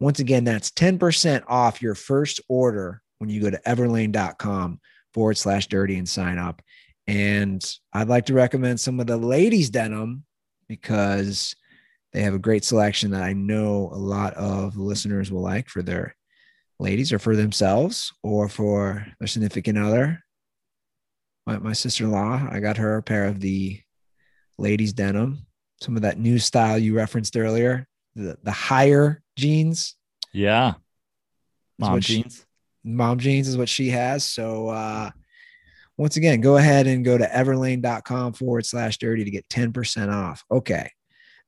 Once again, that's 10% off your first order when you go to everlane.com forward slash dirty and sign up. And I'd like to recommend some of the ladies' denim because they have a great selection that I know a lot of listeners will like for their ladies or for themselves or for their significant other. My, my sister in law, I got her a pair of the ladies' denim, some of that new style you referenced earlier, the, the higher jeans. Yeah. Mom what she- jeans. Mom jeans is what she has. So, uh, once again, go ahead and go to everlane.com forward slash dirty to get 10% off. Okay.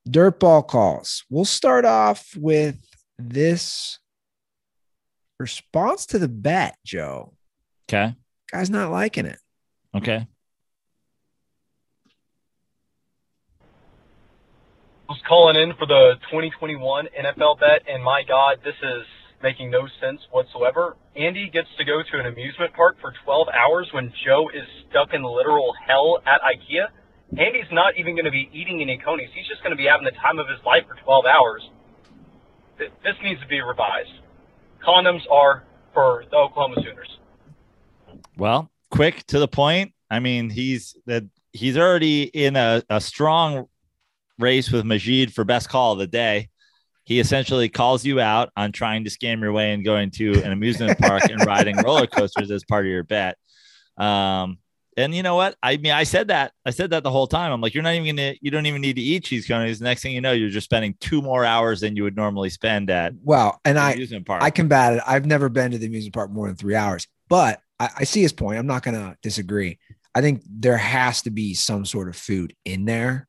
Dirtball calls. We'll start off with this response to the bet, Joe. Okay. Guy's not liking it. Okay. Was calling in for the 2021 NFL bet, and my God, this is making no sense whatsoever. Andy gets to go to an amusement park for 12 hours when Joe is stuck in literal hell at IKEA. Andy's not even going to be eating any coneys. He's just going to be having the time of his life for 12 hours. This needs to be revised. Condoms are for the Oklahoma Sooners. Well, quick to the point. I mean, he's that he's already in a, a strong race with Majid for best call of the day. He essentially calls you out on trying to scam your way and going to an amusement park and (laughs) riding roller coasters as part of your bet. Um, and you know what? I mean, I said that. I said that the whole time. I'm like, you're not even gonna. You don't even need to eat cheese coneys. Next thing you know, you're just spending two more hours than you would normally spend at Well, and an I, amusement park. I combat it. I've never been to the amusement park more than three hours, but I, I see his point. I'm not going to disagree. I think there has to be some sort of food in there.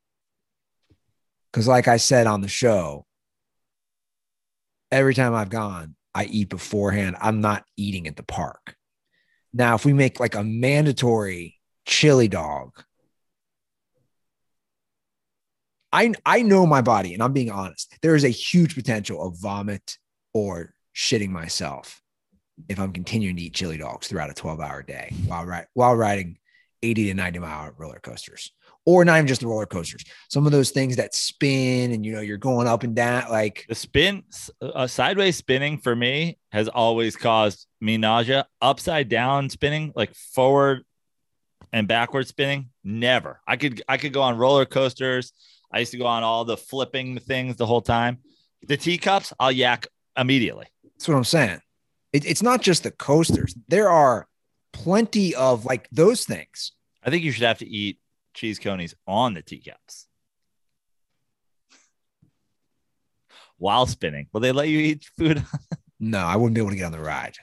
Because, like I said on the show, every time I've gone, I eat beforehand. I'm not eating at the park. Now, if we make like a mandatory chili dog, I I know my body, and I'm being honest. There is a huge potential of vomit or shitting myself if I'm continuing to eat chili dogs throughout a 12 hour day while ri- while riding 80 to 90 mile roller coasters, or not even just the roller coasters. Some of those things that spin and you know you're going up and down. Like The spin, uh, sideways spinning for me has always caused me nausea. Upside down spinning, like forward and backward spinning, never. I could I could go on roller coasters. I used to go on all the flipping things the whole time. The teacups, I'll yak immediately. that's what I'm saying. It, it's not just the coasters. There are plenty of like those things. I think you should have to eat cheese coneys on the teacups while spinning. Will they let you eat food? No, I wouldn't be able to get on the ride.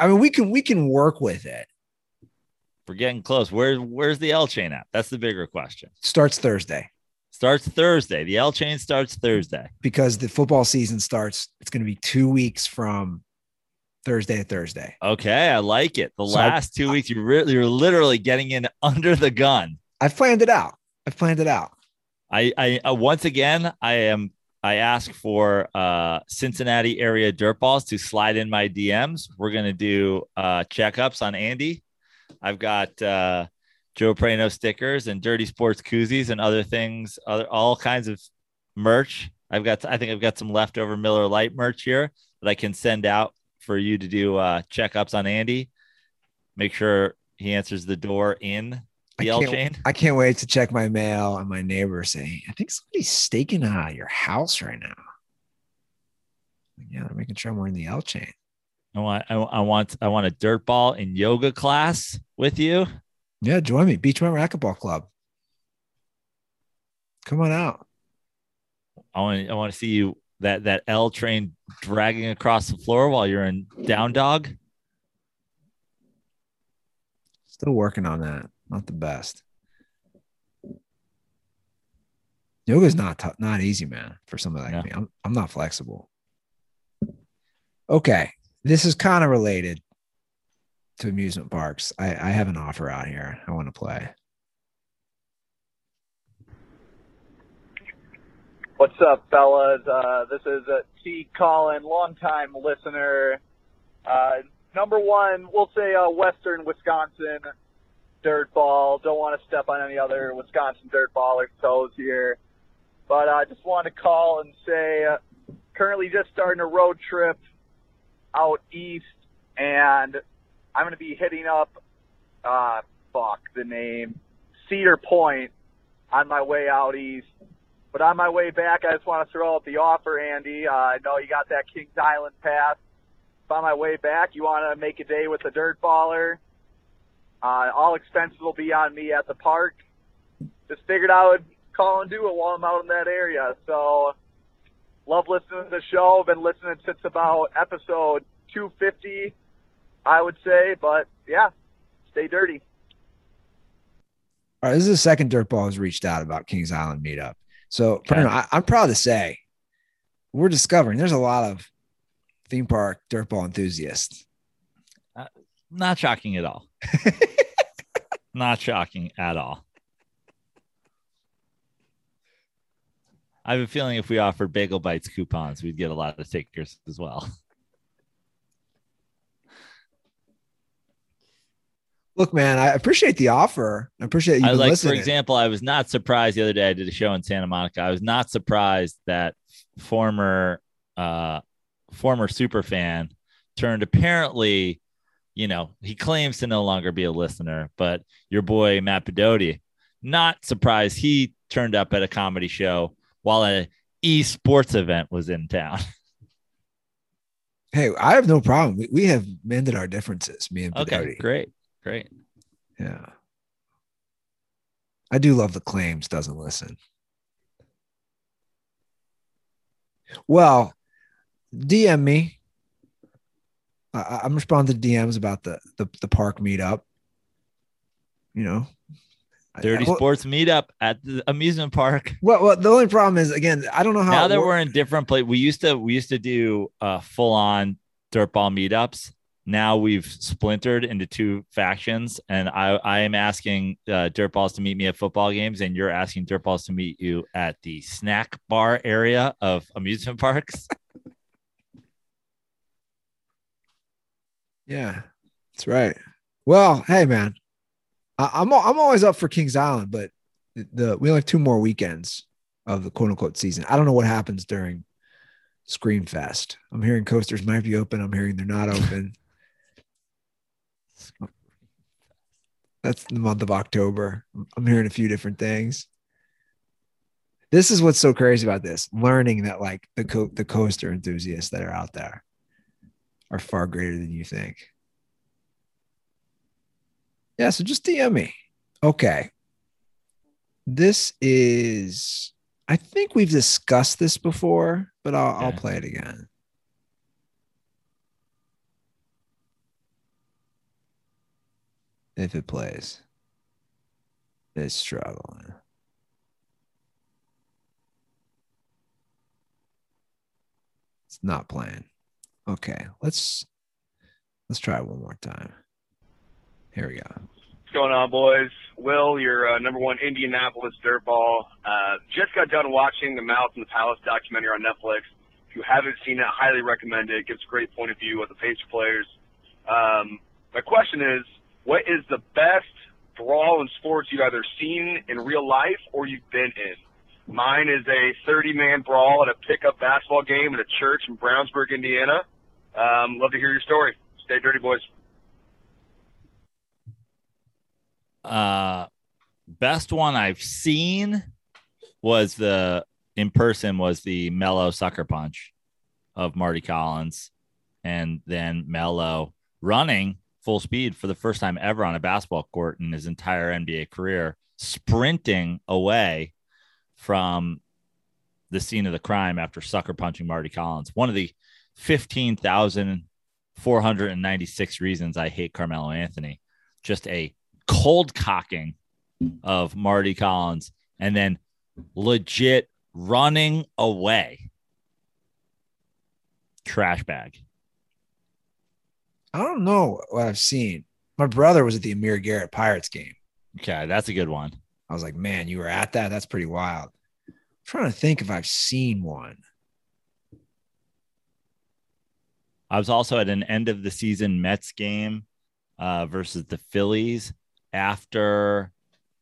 I mean, we can we can work with it. We're getting close. Where where's the L chain at? That's the bigger question. Starts Thursday Starts Thursday. The L chain starts Thursday. because the football season starts. It's going to be two weeks from Thursday to Thursday. Okay, I like it. The So last two weeks, you really, you're literally getting in (laughs) under the gun. I've planned it out. I've planned it out. I, I uh, once again, I am. I ask for uh, Cincinnati area dirt balls to slide in my DMs. We're gonna do uh, checkups on Andy. I've got uh, Joe Praino stickers and Dirty Sports koozies and other things, other all kinds of merch. I've got. I think I've got some leftover Miller Lite merch here that I can send out for you to do uh, checkups on Andy. Make sure he answers the door in the I L chain. I can't wait to check my mail and my neighbor saying, I think somebody's staking uh, your house right now. Yeah, they're making sure I'm wearing the L chain. I want, I, I want, I want a dirt ball in yoga class with you. Yeah, join me. Beechmont Racquetball Club. Come on out. I want, I want to see you that that L train dragging across the floor while you're in down dog. Still working on that. Not the best. Yoga's not t- not easy, man. For somebody like Yeah. me, I'm I'm not flexible. Okay, this is kind of related to amusement parks. I, I have an offer out here. I want to play. What's up, fellas? Uh, this is uh, T. Colin, longtime listener. Uh, number one, we'll say uh, Western Wisconsin dirt ball. Don't want to step on any other Wisconsin dirt ballers' toes here. But I uh, just want to call and say, uh, currently just starting a road trip out east, and I'm going to be hitting up, uh, fuck the name, Cedar Point on my way out east. But on my way back, I just want to throw out the offer, Andy. Uh, I know you got that Kings Island pass. If on my way back, you want to make a day with the dirt baller, uh, all expenses will be on me at the park. Just figured I would call and do it while I'm out in that area. So, love listening to the show. Been listening since about episode 250, I would say. But yeah, stay dirty. All right, this is the second dirt ball has reached out about Kings Island meetup. So Okay. I, I'm proud to say we're discovering there's a lot of theme park dirt ball enthusiasts. Uh, not shocking at all. (laughs) Not shocking at all. I have a feeling if we offered Bagel Bites coupons, we'd get a lot of takers as well. Look, man, I appreciate the offer. I appreciate you I like, for example, I was not surprised the other day. I did a show in Santa Monica. I was not surprised that former, uh, former super fan turned apparently, you know, he claims to no longer be a listener, but your boy Matt Pedoti, not surprised he turned up at a comedy show while a esports event was in town. (laughs) Hey, I have no problem. We, we have mended our differences, me and okay, great, great. Yeah. I do love the claims doesn't listen. Well, DM me. I- I, I'm responding to DMs about the, the the park meetup. You know, Dirty I- well, sports meetup at the amusement park. (laughs) Well, well, the only problem is again, I don't know how. now that we're in different place, we used to we used to do uh, full on dirtball meetups. Now we've splintered into two factions, and I I am asking uh, dirtballs to meet me at football games, and you're asking dirtballs to meet you at the snack bar area of amusement parks. (laughs) Yeah, that's right. Well, hey man, I, I'm I'm always up for Kings Island, but the, the we only have two more weekends of the quote unquote season. I don't know what happens during Scream Fest. I'm hearing coasters might be open. I'm hearing they're not open. That's the month of October. I'm hearing a few different things. This is what's so crazy about this: learning that like the co- the coaster enthusiasts that are out there are far greater than you think. Yeah, so just DM me. Okay. This is, I think we've discussed this before, but I'll, I'll play it again. If it plays, it's struggling. It's not playing. Okay, let's let's try one more time. Here we go. What's going on, boys? Will, your uh, number one Indianapolis dirtball. Uh, just got done watching the Malice in the Palace documentary on Netflix. If you haven't seen it, highly recommend it. It gives a great point of view of the Pacer players. Um, my question is, what is the best brawl in sports you've either seen in real life or you've been in? Mine is a 30-man brawl at a pickup basketball game at a church in Brownsburg, Indiana. Um, love to hear your story. Stay dirty, boys. uh best one I've seen was the in person was the Melo Sucker Punch of Mardy Collins, and then Melo running full speed for the first time ever on a basketball court in his entire NBA career, sprinting away from the scene of the crime after sucker punching Mardy Collins. One of the 15,496 reasons I hate Carmelo Anthony. Just a cold cocking of Mardy Collins and then legit running away. Trash bag. I don't know what I've seen. My brother was at the Amir Garrett Pirates game. Okay, that's a good one. I was like, man, you were at that? That's pretty wild. I'm trying to think if I've seen one. I was also at an end of the season Mets game uh, versus the Phillies after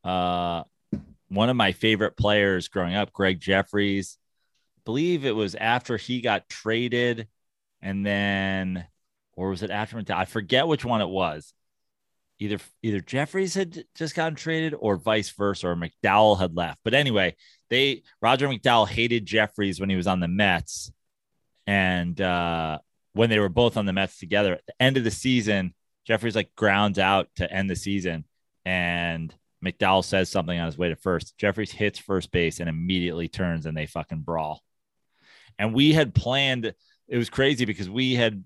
uh, one of my favorite players growing up, Gregg Jefferies. I believe it was after he got traded, and then, or was it after? I forget which one it was. Either either Jefferies had just gotten traded, or vice versa, or McDowell had left. But anyway, they Roger McDowell hated Jefferies when he was on the Mets, and uh, when they were both on the Mets together at the end of the season, Jefferies like grounds out to end the season, and McDowell says something on his way to first. Jefferies hits first base and immediately turns, and they fucking brawl. And we had planned. It was crazy because we had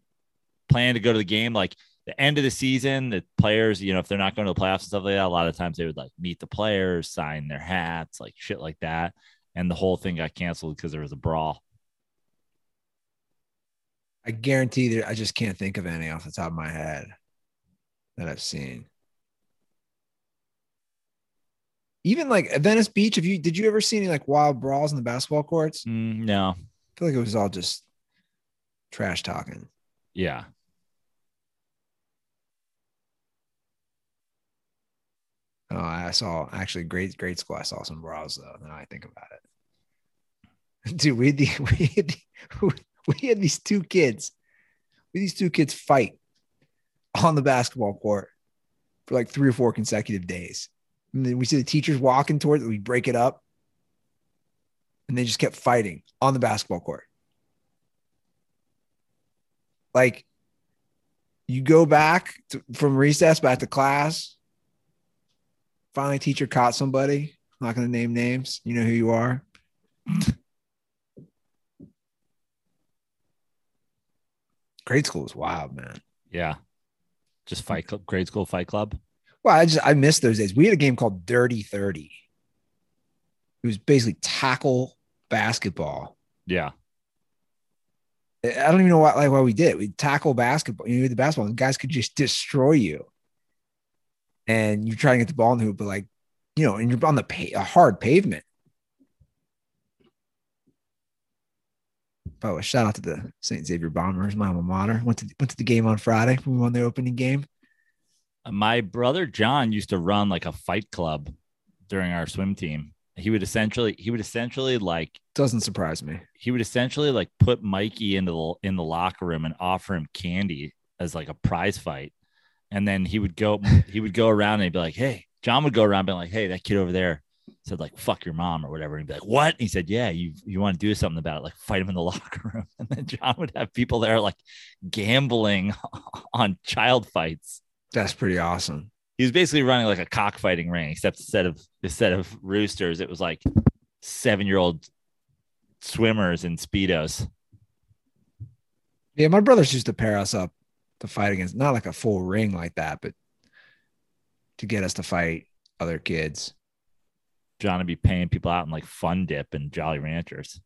planned to go to the game like the end of the season. The players, you know, if they're not going to the playoffs and stuff like that, a lot of times they would like meet the players, sign their hats, like shit like that. And the whole thing got canceled because there was a brawl. I guarantee that I just can't think of any off the top of my head that I've seen. Even like Venice Beach, have you did you ever see any like wild brawls in the basketball courts? Mm, no. I feel like it was all just trash talking. Yeah. Oh, I saw actually great grade school. I saw some bras though. Now I think about it, (laughs) dude. We had the, (laughs) we had, the, (laughs) we had these two kids. We these two kids fight on the basketball court for like three or four consecutive days. And then we see the teachers walking towards it. We break it up, and they just kept fighting on the basketball court. Like you go back to, from recess back to class finally teacher caught somebody. I'm not going to name names. You know who you are. grade school was wild, man. Yeah. Just fight club, grade school fight club. Well, I just I missed those days. We had a game called Dirty 30. It was basically tackle basketball. Yeah. I don't even know why like why we did. We tackle basketball. You know, the basketball, the guys could just destroy you and you're trying to get the ball in the hoop, but like, you know, and you're on the pa- a hard pavement. By the way, shout out to the St. Xavier Bombers, my alma mater. Went to went to the game on Friday. We won the opening game. Uh, my brother John used to run like a fight club during our swim team. He would essentially he would essentially like doesn't surprise me. He would essentially like put Mikey into the in the locker room and offer him candy as like a prize fight and then he would go he would go around and he'd be like, Hey, John would go around being like, Hey, that kid over there said like fuck your mom or whatever. And he'd be like, What? And he said, Yeah, you you want to do something about it, like fight him in the (laughs) locker room. And then John would have people there like gambling (laughs) on child fights. That's pretty awesome. He was basically running like a cockfighting ring, except instead of instead of roosters, it was like seven year old swimmers in speedos. Yeah, my brothers used to pair us up to fight against not like a full ring like that, but to get us to fight other kids. John would be paying people out in like Fun Dip and Jolly Ranchers.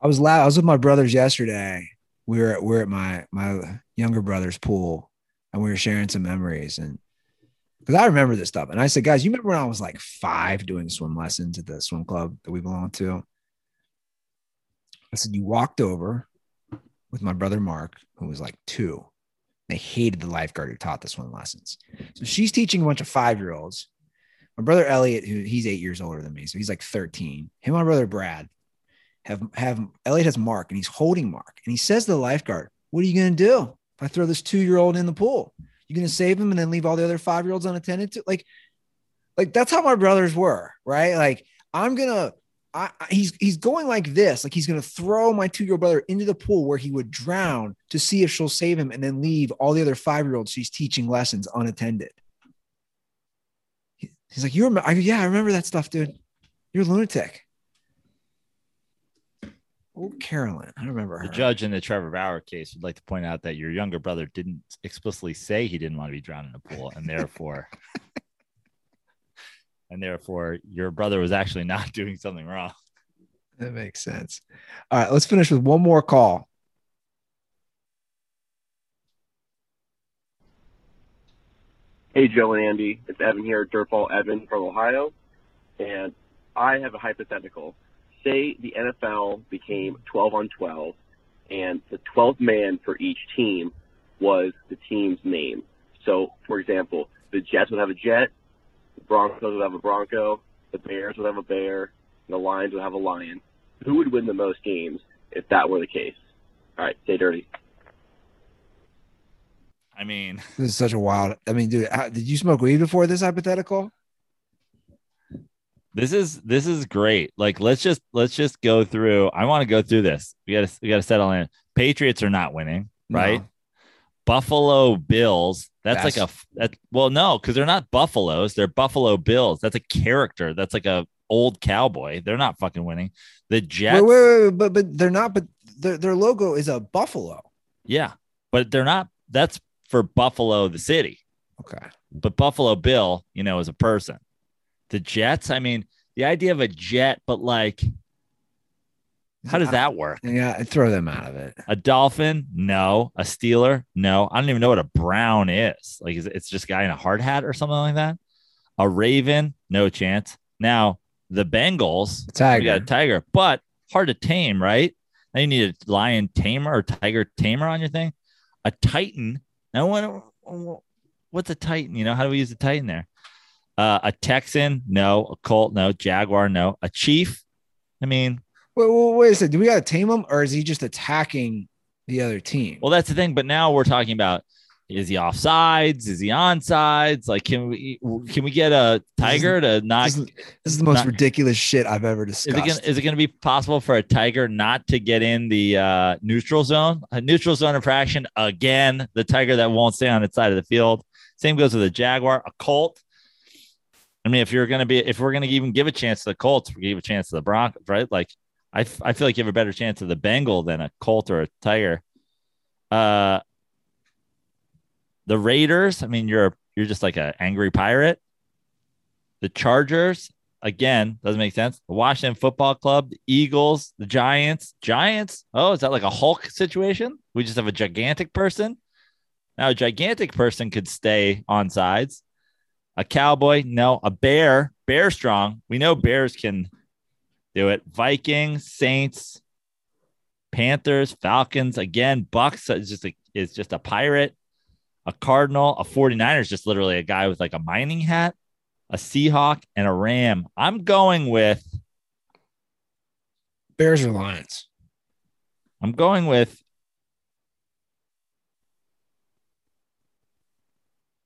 I was loud. I was with my brothers yesterday. We were at, we are at my my younger brother's pool, and we were sharing some memories. And because I remember this stuff, and I said, guys, you remember when I was like five doing swim lessons at the swim club that we belong to? I said, you walked over with my brother Mark, who was like two. They hated the lifeguard who taught the swim lessons. So she's teaching a bunch of five year olds. My brother Elliot, who he's eight years older than me, so he's like 13. Him and my brother Brad have have Elliot has Mark and he's holding Mark. And he says to the lifeguard, What are you gonna do if I throw this two-year-old in the pool? You gonna save him and then leave all the other five-year-olds unattended to like like that's how my brothers were, right? Like I'm gonna I, he's he's going like this, like he's going to throw my two year old brother into the pool where he would drown to see if she'll save him, and then leave all the other five year olds she's teaching lessons unattended. he's like, "You're, I, yeah, I remember that stuff, dude. You're a lunatic." Oh, Carolyn, I remember her. The judge in the Trevor Bauer case would like to point out that your younger brother didn't explicitly say he didn't want to be drowned in a pool, and therefore (laughs) and therefore your brother was actually (laughs) not doing something wrong. That makes sense. All right, let's finish with one more call. Hey, Joe and Andy. It's Evan here, Dirtball Evan from Ohio. And I have a hypothetical. Say the NFL became 12 on 12, and the 12th man for each team was the team's name. So, for example, the Jets would have a Jet, the Broncos would have a Bronco, the Bears would have a Bear, and the Lions would have a Lion. Who would win the most games if that were the case? All right, stay dirty. I mean, (laughs) This is such a wild. I mean, dude, how, did you smoke weed before this hypothetical? this is this is great. Like, let's just let's just go through. I want to go through this. We got to we got to settle in. Patriots are not winning, right? No. Buffalo Bills. That's, That's- like a that. Well, no, because they're not Buffaloes. They're Buffalo Bills. That's a character. That's like a old cowboy. They're not fucking winning. The Jets. Wait, wait, wait, wait, but but they're not. But their their logo is a buffalo. Yeah, but they're not. That's for Buffalo, the city. Okay. But Buffalo Bill, you know, is a person. The Jets. I mean, the idea of a jet, but like, how does that work? Yeah, throw them out of it. A dolphin? No. A Steeler? No. I don't even know what a brown is. Like, is it, it's just a guy in a hard hat or something like that? A raven? No chance. Now, the Bengals, Tiger. we got a tiger, but hard to tame, right? Now you need a lion tamer or tiger tamer on your thing. A titan. Now, what, what's a titan? You know, how do we use a titan there? Uh, a Texan? No. A Colt? No. Jaguar? No. A chief? I mean, Wait, wait, wait a second. Do we got to tame him, or is he just attacking the other team? Well, that's the thing. But now we're talking about is he off sides? Is he on sides? Like, can we can we get a tiger to not? this, is, this is the most not- ridiculous shit I've ever discussed. is it gonna be possible for a tiger not to get in the uh, neutral zone? A neutral zone infraction again. The tiger that won't stay on its side of the field. Same goes with a jaguar, a colt. I mean, if you're gonna be, if we're gonna even give a chance to the Colts, we give a chance to the Broncos, right? Like, I, f- I feel like you have a better chance of the Bengal than a Colt or a Tiger. Uh, the Raiders. I mean, you're you're just like an angry pirate. The Chargers again doesn't make sense. The Washington Football Club, the Eagles, the Giants. Giants. Oh, is that like a Hulk situation? We just have a gigantic person. Now, a gigantic person could stay on sides. A cowboy, no. A bear, bear strong. We know bears can do it. Vikings, Saints, Panthers, Falcons. Again, Bucks is just a, is just a pirate. A Cardinal, a 49er is just literally a guy with like a mining hat, a Seahawk, and a Ram. I'm going with Bears or Lions? I'm going with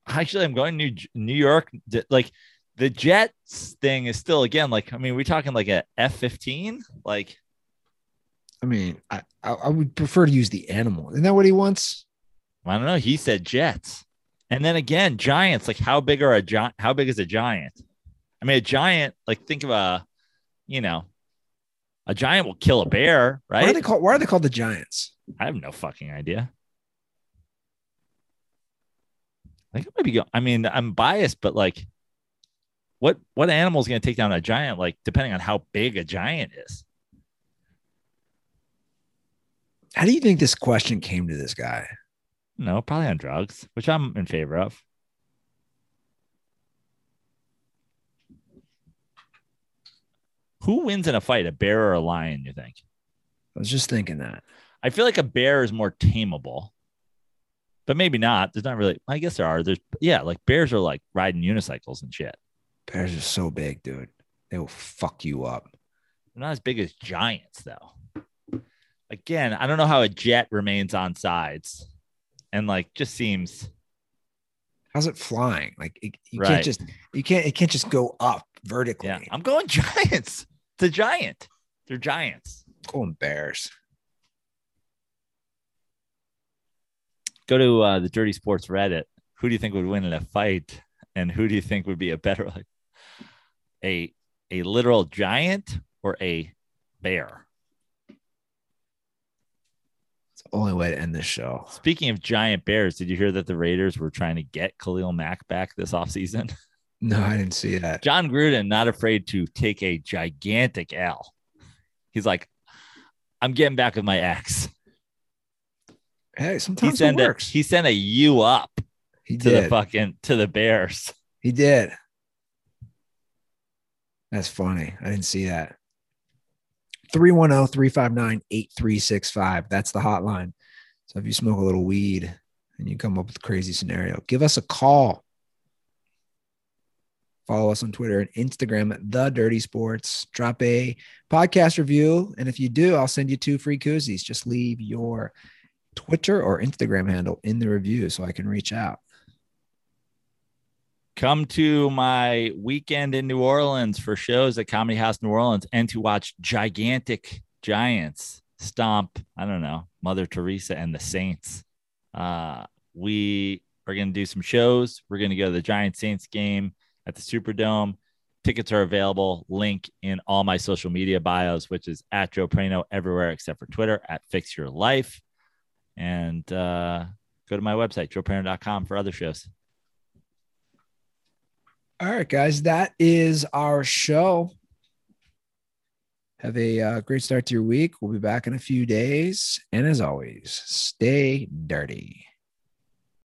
actually I'm going New New York. Like the Jets thing is still again like I mean we're talking like a F fifteen like I mean, I, I would prefer to use the animal. Isn't that what he wants? I don't know. He said Jets, and then again Giants. Like how big are a giant? How big is a giant? I mean a giant like think of a you know a giant will kill a bear right? Why are they called? Why are they called the Giants? I have no fucking idea. I think it might be. I mean, I'm biased, but like, what what animal is going to take down a giant? Like, depending on how big a giant is. How do you think this question came to this guy? No, probably on drugs, which I'm in favor of. Who wins in a fight, a bear or a lion? You think? I was just thinking that. I feel like a bear is more tameable, but maybe not. There's not really. I guess there are. There's yeah, like bears are like riding unicycles and shit. Bears are so big, dude. They will fuck you up. They're not as big as giants, though. Again, I don't know how a jet remains on sides, and like just seems How's it flying? Like it, you Right. can't just you can't it can't just go up vertically. yeah. I'm going (laughs) giants. It's a giant. They're giants. going Bears. Go to uh, the Dirty Sports Reddit. Who do you think would win in a fight, and who do you think would be a better like a a literal giant or a bear? It's the only way to end this show. Speaking of giant bears, did you hear that the Raiders were trying to get Khalil Mack back this offseason? (laughs) No, I didn't see that. Jon Gruden not afraid to take a gigantic L. He's like, I'm getting back with my ex. Hey, He sometimes it sent a he sent a U up he to the fucking to the Bears. He did. That's funny. I didn't see that. oh, 310 359 8365. That's the hotline. So if you smoke a little weed and you come up with a crazy scenario, give us a call. Follow us on Twitter and Instagram at The Dirty Sports. Drop a podcast review. And if you do, I'll send you two free koozies. Just leave your Twitter or Instagram handle in the review so I can reach out. Come to my weekend in New Orleans for shows at Comedy House New Orleans and to watch gigantic giants stomp, I don't know, Mother Teresa and the Saints. Uh, we are going to do some shows. We're going to go to the Giant Saints game at the Superdome. Tickets are available. Link in all my social media bios, which is at Joe Praino everywhere except for Twitter at Fix Your Life. And uh, go to my website, joepraino.com for other shows. All right, guys, that is our show. Have a uh, great start to your week. We'll be back in a few days. And as always, stay dirty.